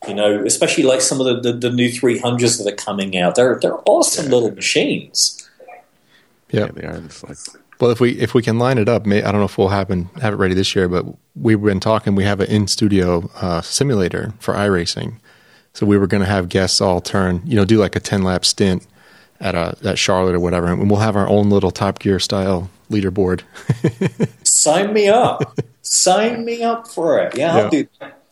you know, especially like some of the, the, the new 300s that are coming out. They're they're awesome little machines. Yeah. Yeah, they are. Like Well, if we if we can line it up, may, I don't know if we'll happen have it ready this year, but we've been talking. We have an in studio uh, simulator for iRacing, so we were going to have guests all turn, you know, do like a ten lap stint at a at Charlotte or whatever, and we'll have our own little Top Gear style leaderboard. Sign me up. Sign me up for it. Yeah, Yeah. I'll do that.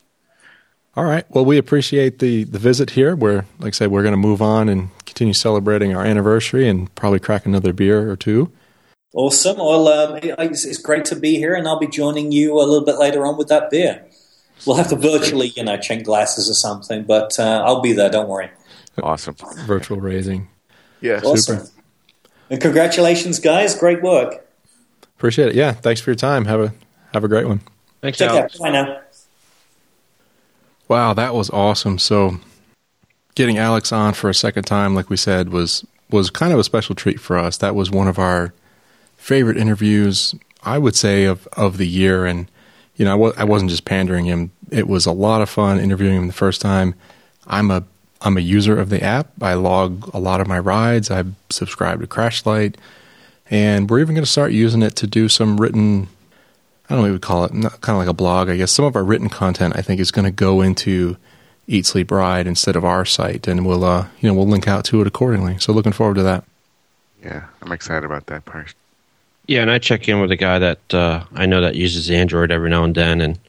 All right. Well, we appreciate the the visit here. We're like I said, we're going to move on and continue celebrating our anniversary and probably crack another beer or two. Awesome. Well, um, it's great to be here, and I'll be joining you a little bit later on with that beer. We'll have to virtually, you know, change glasses or something, but uh, I'll be there. Don't worry. awesome. Virtual raising. Yeah. Awesome. And congratulations, guys. Great work. Appreciate it. Yeah. Thanks for your time. Have a have a great one. Thanks, Take care. Alex. Bye now. Wow, that was awesome. So getting Alex on for a second time, like we said, was was kind of a special treat for us. That was one of our favorite interviews, I would say, of of the year. And you know, I, wasn't just pandering him. It was a lot of fun interviewing him the first time. I'm a I'm a user of the app. I log a lot of my rides. I subscribe to Crashlight, and we're even going to start using it to do some written I don't know what we would call it, not, kind of like a blog, I guess. Some of our written content, I think, is going to go into Eat Sleep Ride instead of our site, and we'll, uh, you know, we'll link out to it accordingly. So looking forward to that. Yeah, I'm excited about that part. Yeah, and I check in with a guy that uh, I know that uses Android every now and then, and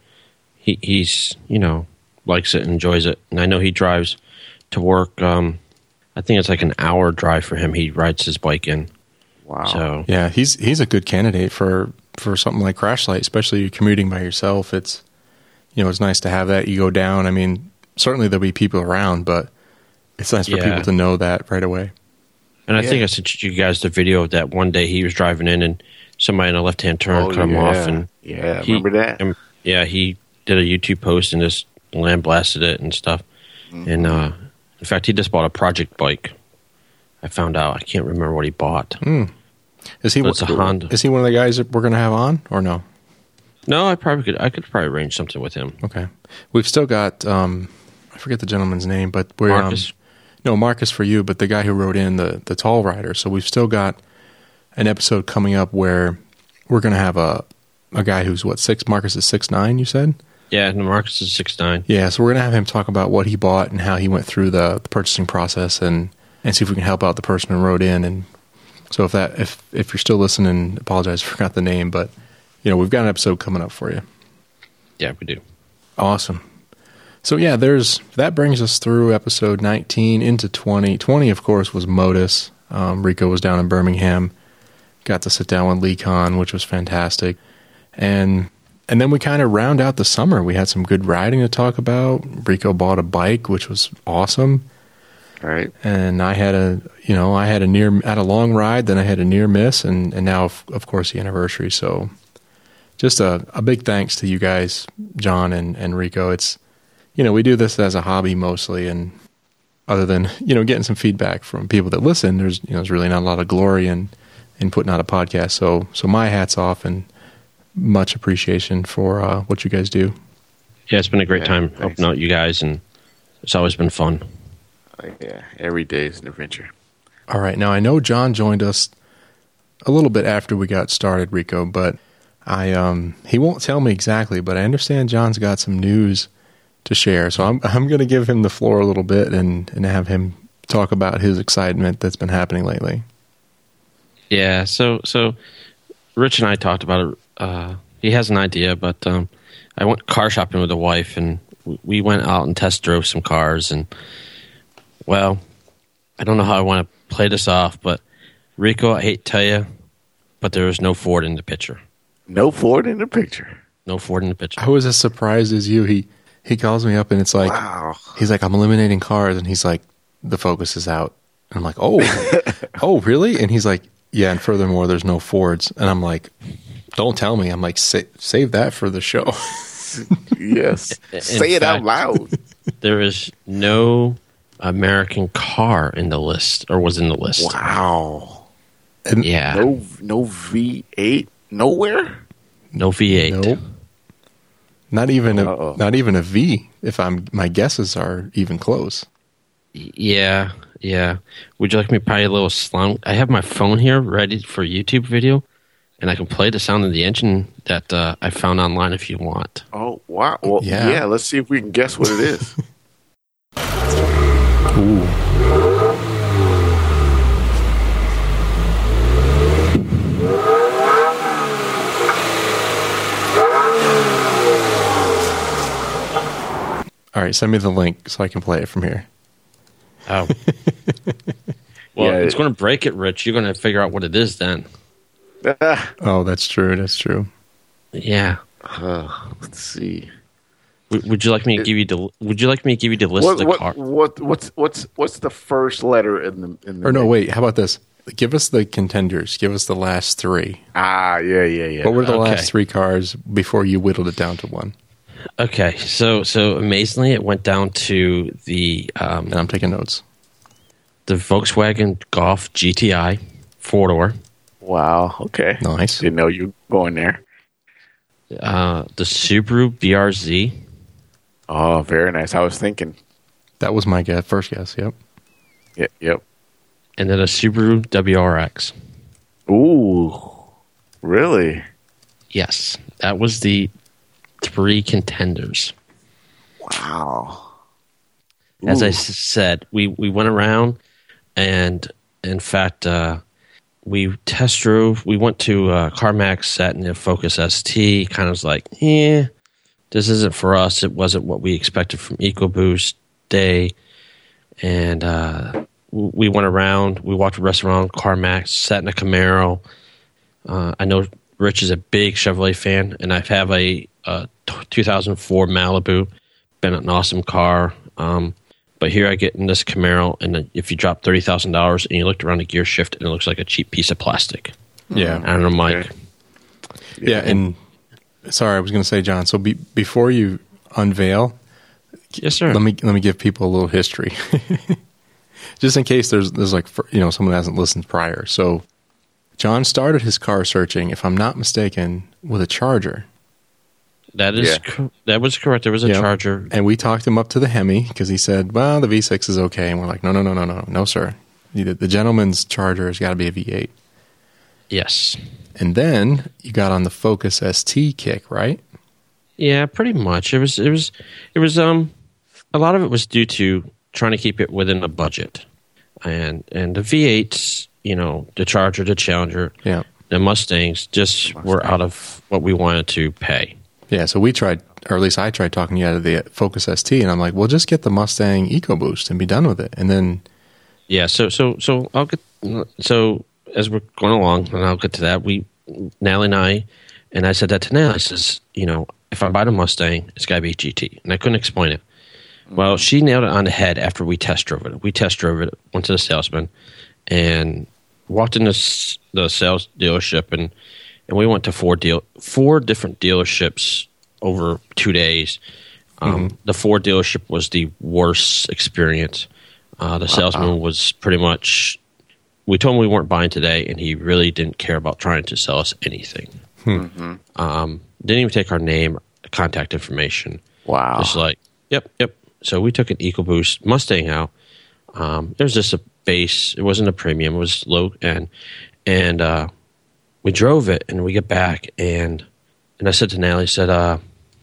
he, he's you know likes it, and enjoys it, and I know he drives to work. Um, I think it's like an hour drive for him. He rides his bike in. Wow. So Yeah, he's he's a good candidate for for something like Crashlight, especially you're commuting by yourself. It's you know, it's nice to have that. You go down. I mean, certainly there'll be people around, but it's nice for Yeah. people to know that right away. And I Yeah. think I sent you guys the video of that one day he was driving in and somebody in a left hand turn Oh, cut him yeah. off. And Yeah, he- remember that? um, yeah, he did a YouTube post and just land blasted it and stuff. Mm-hmm. And uh, in fact, he just bought a project bike. I found out. I can't remember what he bought. Is he? But it's a Honda. Is he one of the guys that we're going to have on, or no? No, I probably could. I could probably arrange something with him. Okay, we've still got. Um, I forget the gentleman's name, but we're Marcus? Um, no Marcus for you, but the guy who wrote in the the tall rider. So we've still got an episode coming up where we're going to have a a guy who's what six. Marcus is six nine. You said. Yeah, and Marcus is six nine. Yeah, so we're gonna have him talk about what he bought and how he went through the, the purchasing process and and see if we can help out the person who wrote in. And so if that if if you're still listening, apologize, I forgot the name, but you know we've got an episode coming up for you. Yeah, we do. Awesome. So yeah, there's that brings us through episode 19 into 20. 20, of course, was Modus. Um, Rico was down in Birmingham. Got to sit down with Lee Khan, which was fantastic. And and then we kind of round out the summer. We had some good riding to talk about. Rico bought a bike, which was awesome. Right. And I had a you know I had a near had a long ride, then I had a near miss, and and now of, of course the anniversary. So just a, a big thanks to you guys, John and, and Rico. It's you know we do this as a hobby mostly, and other than you know getting some feedback from people that listen, there's you know there's really not a lot of glory in in putting out a podcast. So so my hats off and much appreciation for uh, what you guys do. Yeah, it's been a great Yeah, time thanks. helping out you guys, and it's always been fun. Yeah, every day is an adventure. All right. Now I know John joined us a little bit after we got started, Rico, but I um he won't tell me exactly, but I understand John's got some news to share. So I'm I'm going to give him the floor a little bit and and have him talk about his excitement that's been happening lately. Yeah, so so Rich and I talked about it. Uh, he has an idea, but um, I went car shopping with the wife, and we- we went out and test drove some cars. And well, I don't know how I want to play this off, but Rico, I hate to tell you, but there was no Ford in the picture. No Ford in the picture. No Ford in the picture. I was as surprised as you. He he calls me up and it's like Wow. he's like I'm eliminating cars and he's like the focus is out. And I'm like, "Oh. oh, really?" And he's like, "Yeah, and furthermore there's no Fords." And I'm like, "Don't tell me." I'm like, Sa- "Save that for the show." Yes. In Say it out loud. There is no American car in the list, or was in the list. Wow. And Yeah, No no V eight nowhere? no V8. Nope. Not even a Uh-oh. not even a V. If I'm my guesses are even close. Yeah, yeah. Would you like me to play a little slum? I have my phone here ready for a YouTube video, and I can play the sound of the engine that uh, I found online if you want. Oh wow. Well, Yeah. yeah. let's see if we can guess what it is. Ooh. All right, send me the link so I can play it from here. Oh. well, Yeah, it's it- going to break it, Rich. You're going to figure out what it is then. Ah, Oh, that's true. That's true. Yeah. uh, let's see. W- would you like me to give you the? Would you like me to give you the list What, of the what, car? what what's what's what's the first letter in the in the Or no, name? wait. How about this? Give us the contenders. Give us the last three. Ah, yeah, yeah, yeah. What were the Okay. last three cars before you whittled it down to one? Okay, so so amazingly, it went down to the um, And I'm taking notes. the Volkswagen Golf GTI four door, wow. Okay. Nice. Didn't know you were going there. uh, the Subaru BRZ, Oh, very nice. I was thinking. That was my guess. First guess. Yep. Yep. Yep. and then a Subaru WRX. Ooh. Really? Yes, that was the three contenders. Wow. As I Ooh. said, we, we went around and, in fact, uh, we test drove. We went to uh, CarMax, sat in the Focus ST. Kind of was like, eh, this isn't for us. It wasn't what we expected from EcoBoost Day. And uh, we went around. We walked the rest around CarMax, sat in a Camaro. Uh, I know Rich is a big Chevrolet fan, and I have a, uh t- 2004 Malibu. Been an awesome car. Um, But here I get in this Camaro, and if you drop thirty thousand dollars and you looked around the gear shift, and it looks like a cheap piece of plastic. Yeah. And I'm like, Okay. Yeah, and sorry, I was going to say, John. So be, before you unveil, yes, sir. let me let me give people a little history, just in case there's there's like for- you know someone hasn't listened prior. So John started his car searching, if I'm not mistaken, with a Charger, That is Yeah. cor- that was correct. There was a Yep. charger. and we talked him up to the Hemi because he said, "Well, the V6 is okay," and we're like, "No, no, no, no, no, no, sir. The, the gentleman's Charger has got to be a V8." Yes. And then you got on the Focus ST kick, right? Yeah, pretty much. It was it was it was um a lot of it was due to trying to keep it within a budget. And and the V8s, you know, the Charger, the Challenger, Yeah. the Mustangs just were out of what we wanted to pay. Yeah, so we tried, or at least I tried talking you out of the Focus ST, and I'm like, well, just get the Mustang EcoBoost and be done with it. And then, Yeah, so so so I'll get so as we're going along, and I'll get to that. We Nally and I, and I said that to Nally. I says, you know, if I buy the Mustang, it's got to be GT, and I couldn't explain it. Well, mm-hmm. she nailed it on the head after we test drove it. We test drove it, went to the salesman, and walked in this, the sales dealership, and and we went to four deal four different dealerships over two days. Um, The Ford dealership was the worst experience. Uh, the salesman was pretty much. We told him we weren't buying today, and he really didn't care about trying to sell us anything. Um, didn't even take our name, contact information. Wow. Just like, yep, yep. So we took an EcoBoost Mustang out. Um, it was just a base. It wasn't a premium. It was low end, and uh, we drove it. And we get back, and and I said to Natalie, I said, uh,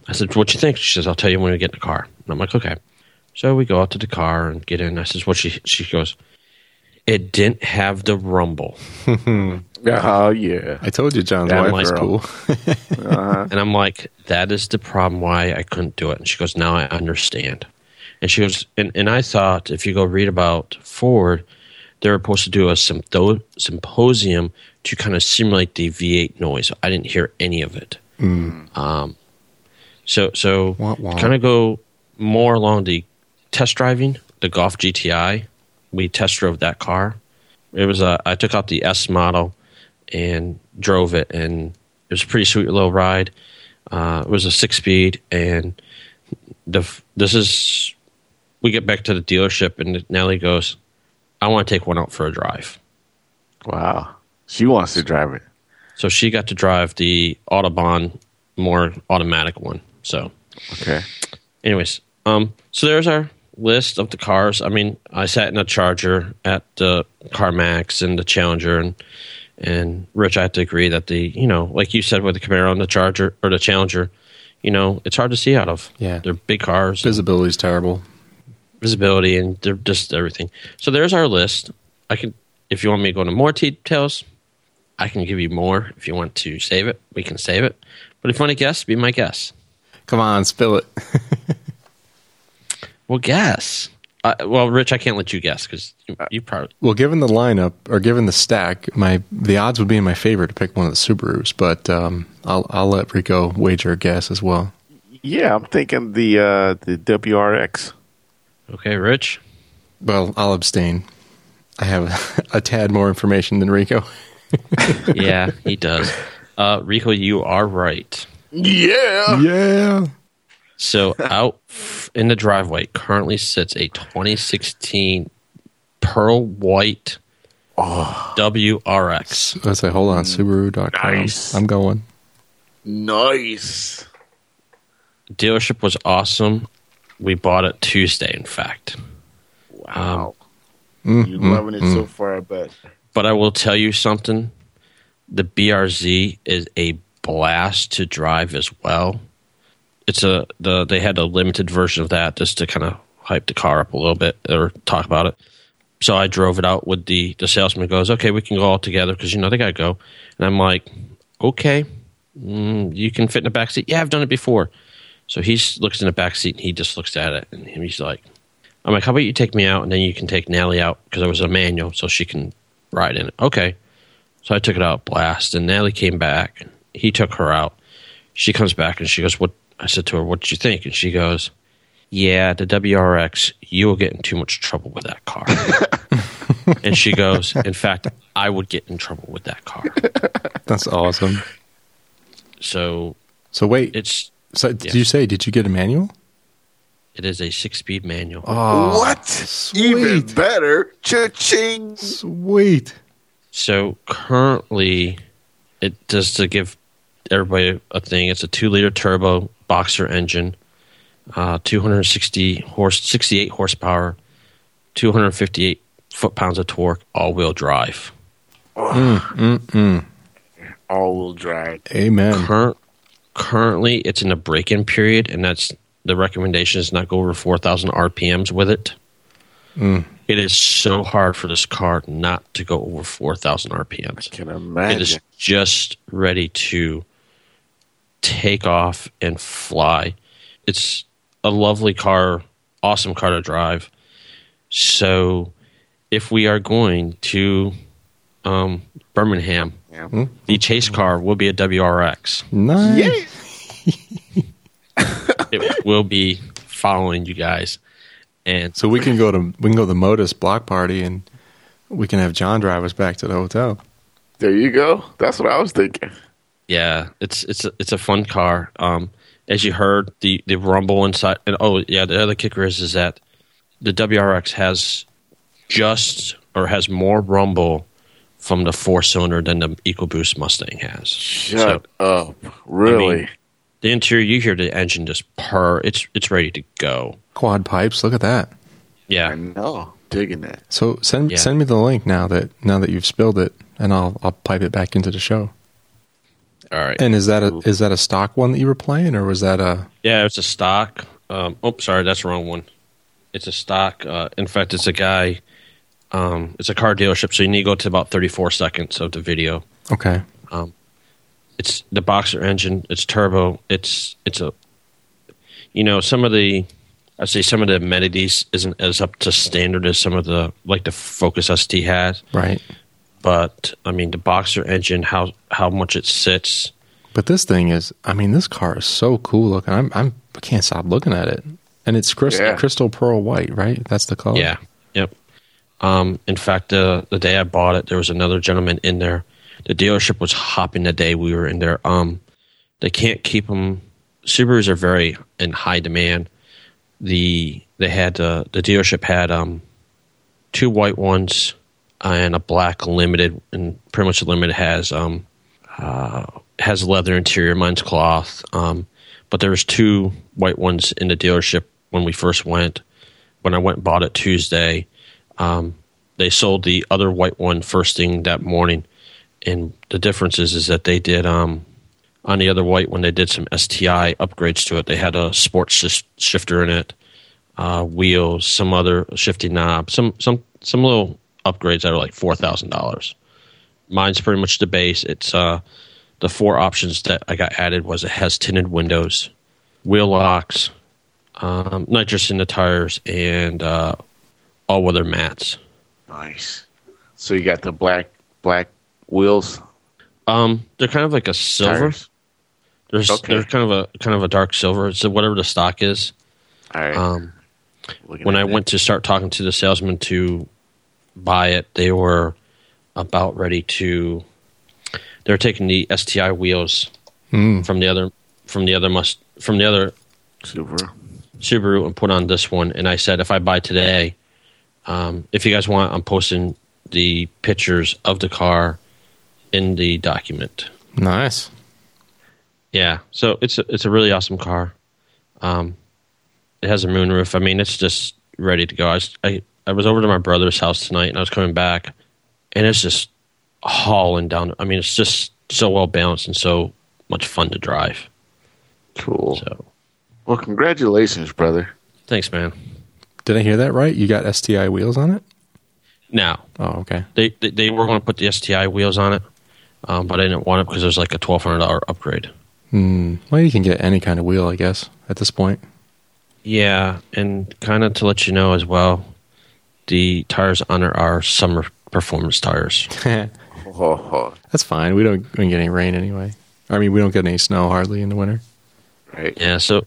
I said, what you think? She says, I'll tell you when we get in the car. And I'm like, okay. So we go out to the car and get in. I says, what she? She goes, it didn't have the rumble. Oh yeah. I told you John's That wife was girl. cool. And I'm like, that is the problem why I couldn't do it. And she goes, now I understand. And she goes, and, and I thought if you go read about Ford, they were supposed to do a symposer to kind of simulate the V8 noise. I didn't hear any of it. Um, so so kind of go more along the test driving the Golf GTI. We test drove that car. It was a I took out the S model and drove it, and it was a pretty sweet little ride. Uh, it was a six speed, and the this is we get back to the dealership, and Nellie goes, "I want to take one out for a drive." Wow. She wants to drive it. So she got to drive the Autobahn more automatic one. So Okay. anyways, um, so there's our list of the cars. I mean, I sat in a Charger at the CarMax and the Challenger, and and Rich, I have to agree that the you know, like you said with the Camaro and the Charger or the Challenger, you know, it's hard to see out of. Yeah. they're big cars, Visibility's terrible. Visibility, and they're just everything. So there's our list. I can, if you want me to go into more details, I can give you more. If you want to save it, we can save it. But if you want to guess, be my guess. Come on, spill it. Well, guess. Uh, well, Rich, I can't let you guess because you, you probably. Well, given the lineup or given the stack, my the odds would be in my favor to pick one of the Subarus, but um, I'll I'll let Rico wager a guess as well. Yeah, I'm thinking the uh, the WRX. Okay, Rich. Well, I'll abstain. I have a tad more information than Rico. Yeah, he does. Uh, Rico, you are right. Yeah. Yeah. So out in the driveway currently sits a 2016 pearl white WRX. Let's say, hold on, Subaru.com. Nice. I'm going. Nice. Dealership was awesome. We bought it Tuesday, in fact. Wow. Mm, You're mm, loving it mm. so far, but. But I will tell you something. The BRZ is a blast to drive as well. It's a the they had a limited version of that just to kind of hype the car up a little bit or talk about it. So I drove it out with the the salesman goes, okay, we can go all together because you know they gotta go. And I'm like, okay, mm, you can fit in the back seat. Yeah, I've done it before. So he looks in the back seat and he just looks at it and he's like, I'm like, how about you take me out and then you can take Nally out because it was a manual so she can ride in it. Okay. So I took it out blast and Nally came back. He took her out. She comes back and she goes, What I said to her, What did you think? And she goes, Yeah, the WRX, you will get in too much trouble with that car. and she goes, In fact, I would get in trouble with that car. That's awesome. So So wait, it's so did you say did you get a manual? it is a six speed manual. Oh, what? Even sweet. better. Cha-ching. Sweet. So currently, it just to give everybody a thing. It's a two liter turbo boxer engine, uh, 260 horse, 68 horsepower, 258 foot pounds of torque, all wheel drive. Mm-mm. All-wheel drive. Amen. Current, currently, it's in a break in period, and that's the recommendation is not go over 4,000 RPMs with it. It is so hard for this car not to go over 4,000 RPMs. I can imagine. It is just ready to take off and fly. It's a lovely car, awesome car to drive. So, if we are going to um, Birmingham, Yeah. the chase car will be a WRX. Nice. It will be following you guys, and So we can go to we can go to the Modus block party and we can have John drive us back to the hotel. There you go. That's what I was thinking. yeah, it's it's a, it's a fun car. Um, as you heard, the the rumble inside, and oh yeah, the other kicker is is that the WRX has just or has more rumble from the four cylinder than the EcoBoost Mustang has. Shut So, up. Really? mean- the interior, you hear the engine just purr. It's it's ready to go. Quad pipes. Look at that. Yeah, I know. Digging that. So send Yeah. send me the link now that now that you've spilled it, and I'll I'll pipe it back into the show. all right. And is that a is that a stock one that you were playing, or was that a Yeah, it's a stock. Um, oh, sorry, that's the wrong one. It's a stock. Uh, in fact, it's a guy. Um, it's a car dealership, so you need to go to about 34 seconds of the video. okay? It's the boxer engine. It's turbo. It's it's a. You know, some of the, I say some of the amenities isn't as up to standard as some of the like the Focus ST has, Right. but I mean the boxer engine, how how much it sits. But this thing is, I mean, this car is so cool looking. I'm, I'm I can't stop looking at it, and it's crystal, Yeah. crystal pearl white, right? That's the color. Yeah. Yep. Um, in fact, the the day I bought it, there was another gentleman in there. The dealership was hopping the day we were in there. Um, they can't keep them. Subarus are very in high demand. The they had uh, the dealership had um, two white ones and a black limited, and pretty much the limited has um, uh, has leather interior. Mine's cloth. Um, but there was two white ones in the dealership when we first went when I went and bought it Tuesday, um, they sold the other white one first thing that morning. And the difference is, is that they did um, on the other white one, they did some STI upgrades to it. They had a sports shis- shifter in it, uh, wheels, some other shifting knob, some some some little upgrades that are like four thousand dollars. Mine's pretty much the base. It's uh, the four options that I got added was it has tinted windows, wheel locks, um, nitrous in the tires, and uh, all weather mats. Nice. So you got the black black wheels. Um, they're kind of like a silver. Tires. There's Okay. they're kind of a kind of a dark silver. It's whatever the stock is. All right. Um, Looking when I it. went to start talking to the salesman to buy it, they were about ready to. They're taking the STI wheels Mm. from the other from the other must from the other Super. Subaru and put on this one. And I said, if I buy today, um, if you guys want, I'm posting the pictures of the car in the document. Nice. Yeah, so it's a, it's a really awesome car. Um, it has a moonroof. I mean, it's just ready to go. I was, I, I was over to my brother's house tonight, and I was coming back, and it's just hauling down. I mean, it's just so well balanced and so much fun to drive. Cool. So, Well, congratulations, brother. thanks, man. Did I hear that right? You got STI wheels on it? No. Oh, okay. they they, they were going to put the STI wheels on it, um, but I didn't want it because there's like a twelve hundred dollar upgrade. Hmm. Well, you can get any kind of wheel, I guess, at this point. Yeah, and kind of to let you know as well, the tires on it are summer performance tires. That's fine. We don't, we don't get any rain anyway. I mean, we don't get any snow hardly in the winter. right. Yeah, so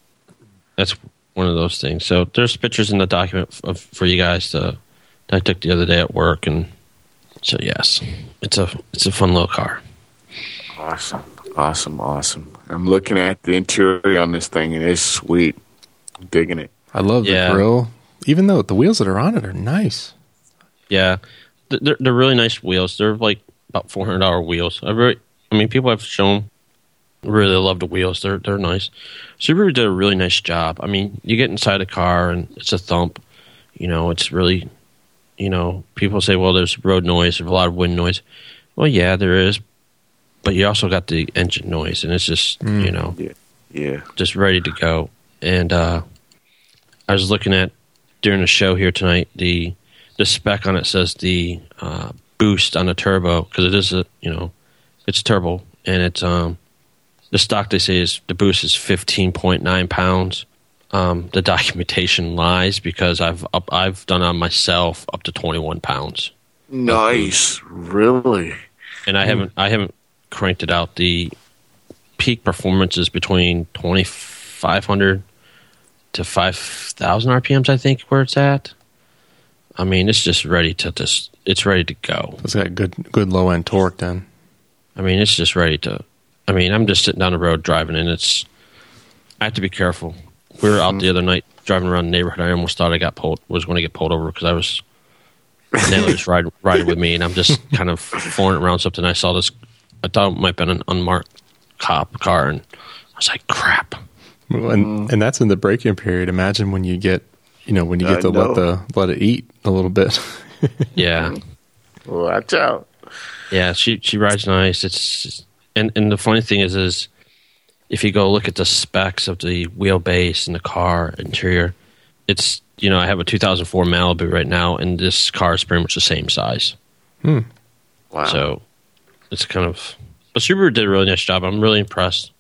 that's one of those things. So there's pictures in the document of, for you guys to, that I took the other day at work, and so yes, it's a it's a fun little car. Awesome, awesome, awesome. I'm looking at the interior on this thing, and it's sweet. I'm digging it. I love Yeah. the grill, even though the wheels that are on it are nice. Yeah, they're they're really nice wheels. They're like about four hundred dollar wheels. I really, I mean, people have shown really love the wheels. They're they're nice. Subaru did a really nice job. I mean, you get inside the car and it's a thump. You know, it's really, you know, people say, well, there's road noise, there's a lot of wind noise. Well, yeah, there is, but you also got the engine noise, and it's just you know Yeah. just ready to go. And uh, I was looking at during the show here tonight the the spec on it says the uh, boost on the turbo because it is a you know it's turbo and it's um the stock they say is the boost is fifteen point nine pounds. Um, the documentation lies because I've up, I've done on myself up to twenty one pounds Nice. Really? and I haven't I haven't cranked it out. The peak performance is between twenty five hundred to five thousand RPMs. I think where it's at. I mean, it's just ready to just it's ready to go. It's got good good low end torque then. I mean, it's just ready to. I mean, I'm just sitting down the road driving, and it's. I have to be careful. We were out the mm-hmm. other night driving around the neighborhood. I almost thought I got pulled. Was going to get pulled over because I was. Naylor was riding riding with me, and I'm just kind of flooring around something. I saw this. I thought it might have been an unmarked cop car, and I was like, "Crap!" Well, And mm. and that's in the break-in period. Imagine when you get, you know, when you get I to know. let the let it eat a little bit. Yeah, Watch out. yeah. She she rides nice. It's and and the funny thing is is if you go look at the specs of the wheelbase and the car interior, it's you know I have a 2004 Malibu right now, and this car is pretty much the same size. Wow. So it's kind of. But Subaru did a really nice job. I'm really impressed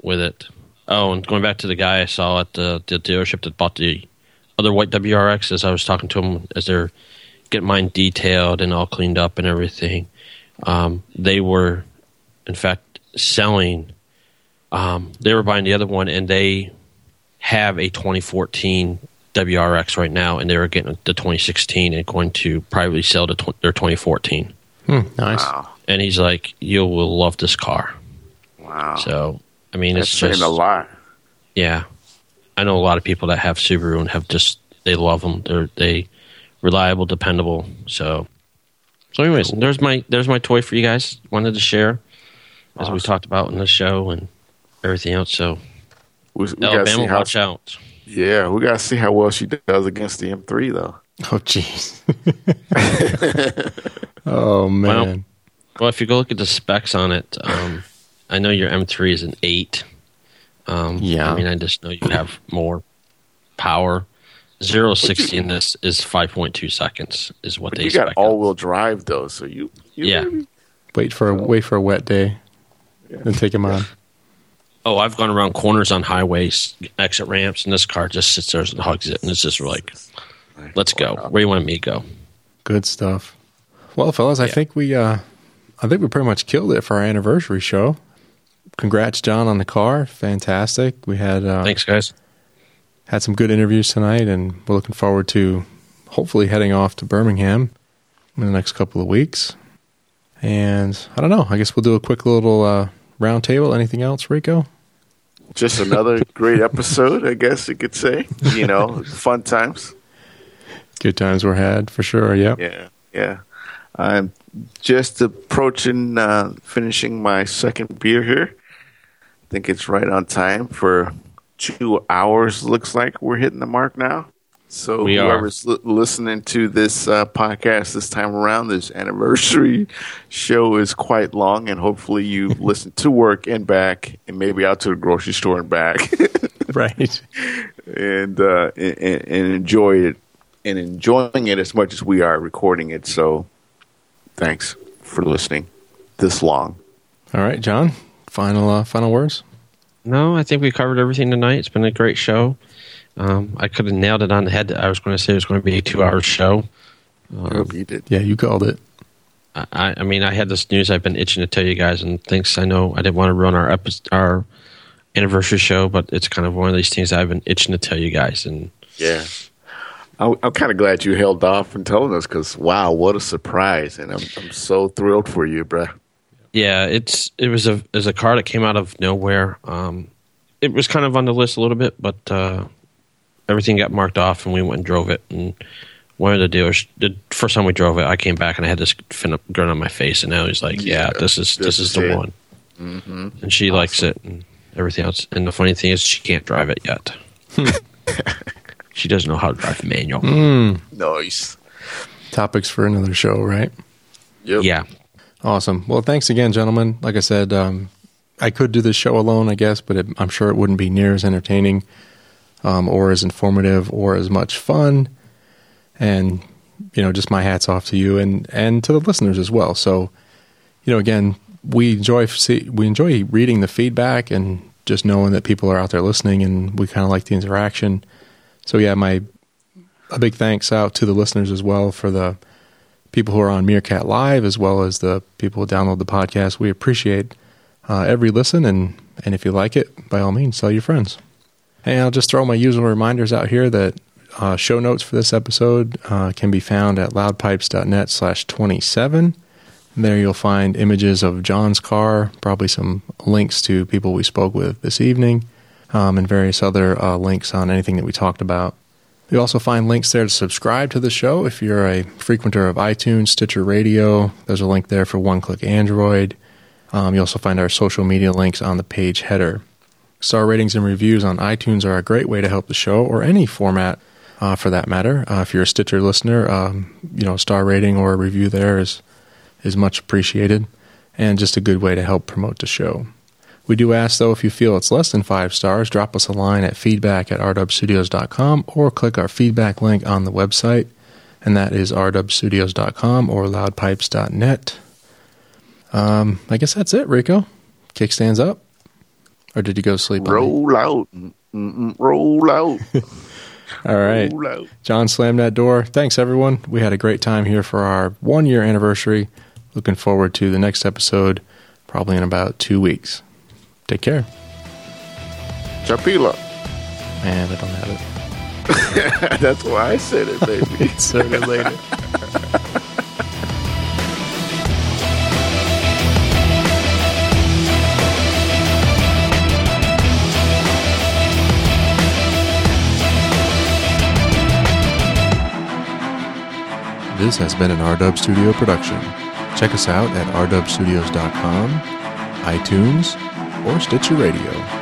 with it. Oh, and going back to the guy I saw at the, the dealership that bought the other white WRX, as I was talking to him as they're getting mine detailed and all cleaned up and everything, um, they were, in fact, selling. Um, they were buying the other one, and they have a 2014 WRX right now, and they were getting the 2016 and going to privately sell the tw- their 2014 Hmm, nice. Wow. and he's like, "You will love this car." Wow. So, I mean, That's it's saying just a lot. yeah. I know a lot of people that have Subaru and have just they love them. They're they reliable, dependable. So, so anyways, there's my there's my toy for you guys. Wanted to share as we talked about in the show and everything else. So, We, we gotta see Alabama, how. watch out. Yeah, we gotta see how well she does against the M3 though. Oh, jeez. oh man. Well, if you go look at the specs on it, um, I know your M3 is an eight. Um, Yeah. I mean, I just know you have more power. Zero sixty in this is five point two seconds. Is what But they you got all out. wheel drive though, so you, you Yeah. really- Wait for a wait for a wet day, then take him on. Oh, I've gone around corners on highways, exit ramps, and this car just sits there and hugs it, and it's just like, "Let's go. Where do you want me to go?" Good stuff. Well, fellas, I Yeah. think we uh I think we pretty much killed it for our anniversary show. Congrats, John, on the car. Fantastic. We had uh, Thanks, guys. had some good interviews tonight, and we're looking forward to hopefully heading off to Birmingham in the next couple of weeks. And I don't know. I guess we'll do a quick little uh, round table. Anything else, Rico? just another great episode, I guess you could say. You know, fun times. Good times were had for sure. Yep. Yeah, yeah. I'm just approaching uh, finishing my second beer here. I think it's right on time for two hours. Looks like we're hitting the mark now. So We are. whoever's li- listening to this uh, podcast this time around, this anniversary show is quite long, and hopefully you listen to work and back, and maybe out to the grocery store and back. Right. and, uh, and and enjoy it and enjoying it as much as we are recording it. So, thanks for listening this long. All right, John. Final uh, final words. No, I think we covered everything tonight. It's been a great show. Um, I could have nailed it on the head. I was going to say it was going to be a two-hour show. I hope you did. Yeah, you called it. I, I mean, I had this news I've been itching to tell you guys, and thanks. I know I didn't want to run our epi- our anniversary show, but it's kind of one of these things I've been itching to tell you guys. And Yeah. I'm, I'm kind of glad you held off from telling us because, wow, what a surprise. And I'm, I'm so thrilled for you, bruh. yeah, it's it was a it was a car that came out of nowhere. Um, it was kind of on the list a little bit, but uh, everything got marked off, and we went and drove it. And one of the dealers, the first time we drove it, I came back and I had this fin grin on my face, and now he's like, "Yeah, Yeah, this is this this, is, is the it. one." And she likes it and everything else. And the funny thing is, she can't drive it yet. she doesn't know how to drive manual. Nice. Topics for another show, right? Yep. Yeah, Awesome. Well, thanks again, gentlemen. Like I said, um, I could do this show alone, I guess, but it, I'm sure it wouldn't be near as entertaining um, or as informative or as much fun. And you know, just my hats off to you and and to the listeners as well. So, you know, again, we enjoy see, we enjoy reading the feedback and just knowing that people are out there listening, and we kind of like the interaction. So, yeah, my a big thanks out to the listeners as well for the people who are on Meerkat Live as well as the people who download the podcast. We appreciate uh, every listen, and, and if you like it, by all means, tell your friends. And I'll just throw my usual reminders out here that uh, show notes for this episode uh, can be found at loudpipes.net slash 27. There you'll find images of John's car, probably some links to people we spoke with this evening, um, and various other uh, links on anything that we talked about. You also find links there to subscribe to the show if you're a frequenter of iTunes, Stitcher Radio. There's a link there for One Click Android. Um, you also find our social media links on the page header. Star ratings and reviews on iTunes are a great way to help the show, or any format uh, for that matter. Uh, if you're a Stitcher listener, um, you know, star rating or a review there is is much appreciated, and just a good way to help promote the show. We do ask, though, if you feel it's less than five stars, drop us a line at feedback at rdubstudios.com or click our feedback link on the website, and that is rdubstudios.com or loudpipes.net. Um, I guess that's it, Rico. Kickstands up. Or did you go sleep? Roll out. Mm-mm, roll out. All right. Roll out. John slammed that door. Thanks, everyone. We had a great time here for our one year anniversary. Looking forward to the next episode, probably in about two weeks. Take care. Chapila. Man, I don't have it. That's why I said it, baby. It later. This has been an RDub Studio production. Check us out at rdubstudios.com, iTunes, or Stitcher Radio.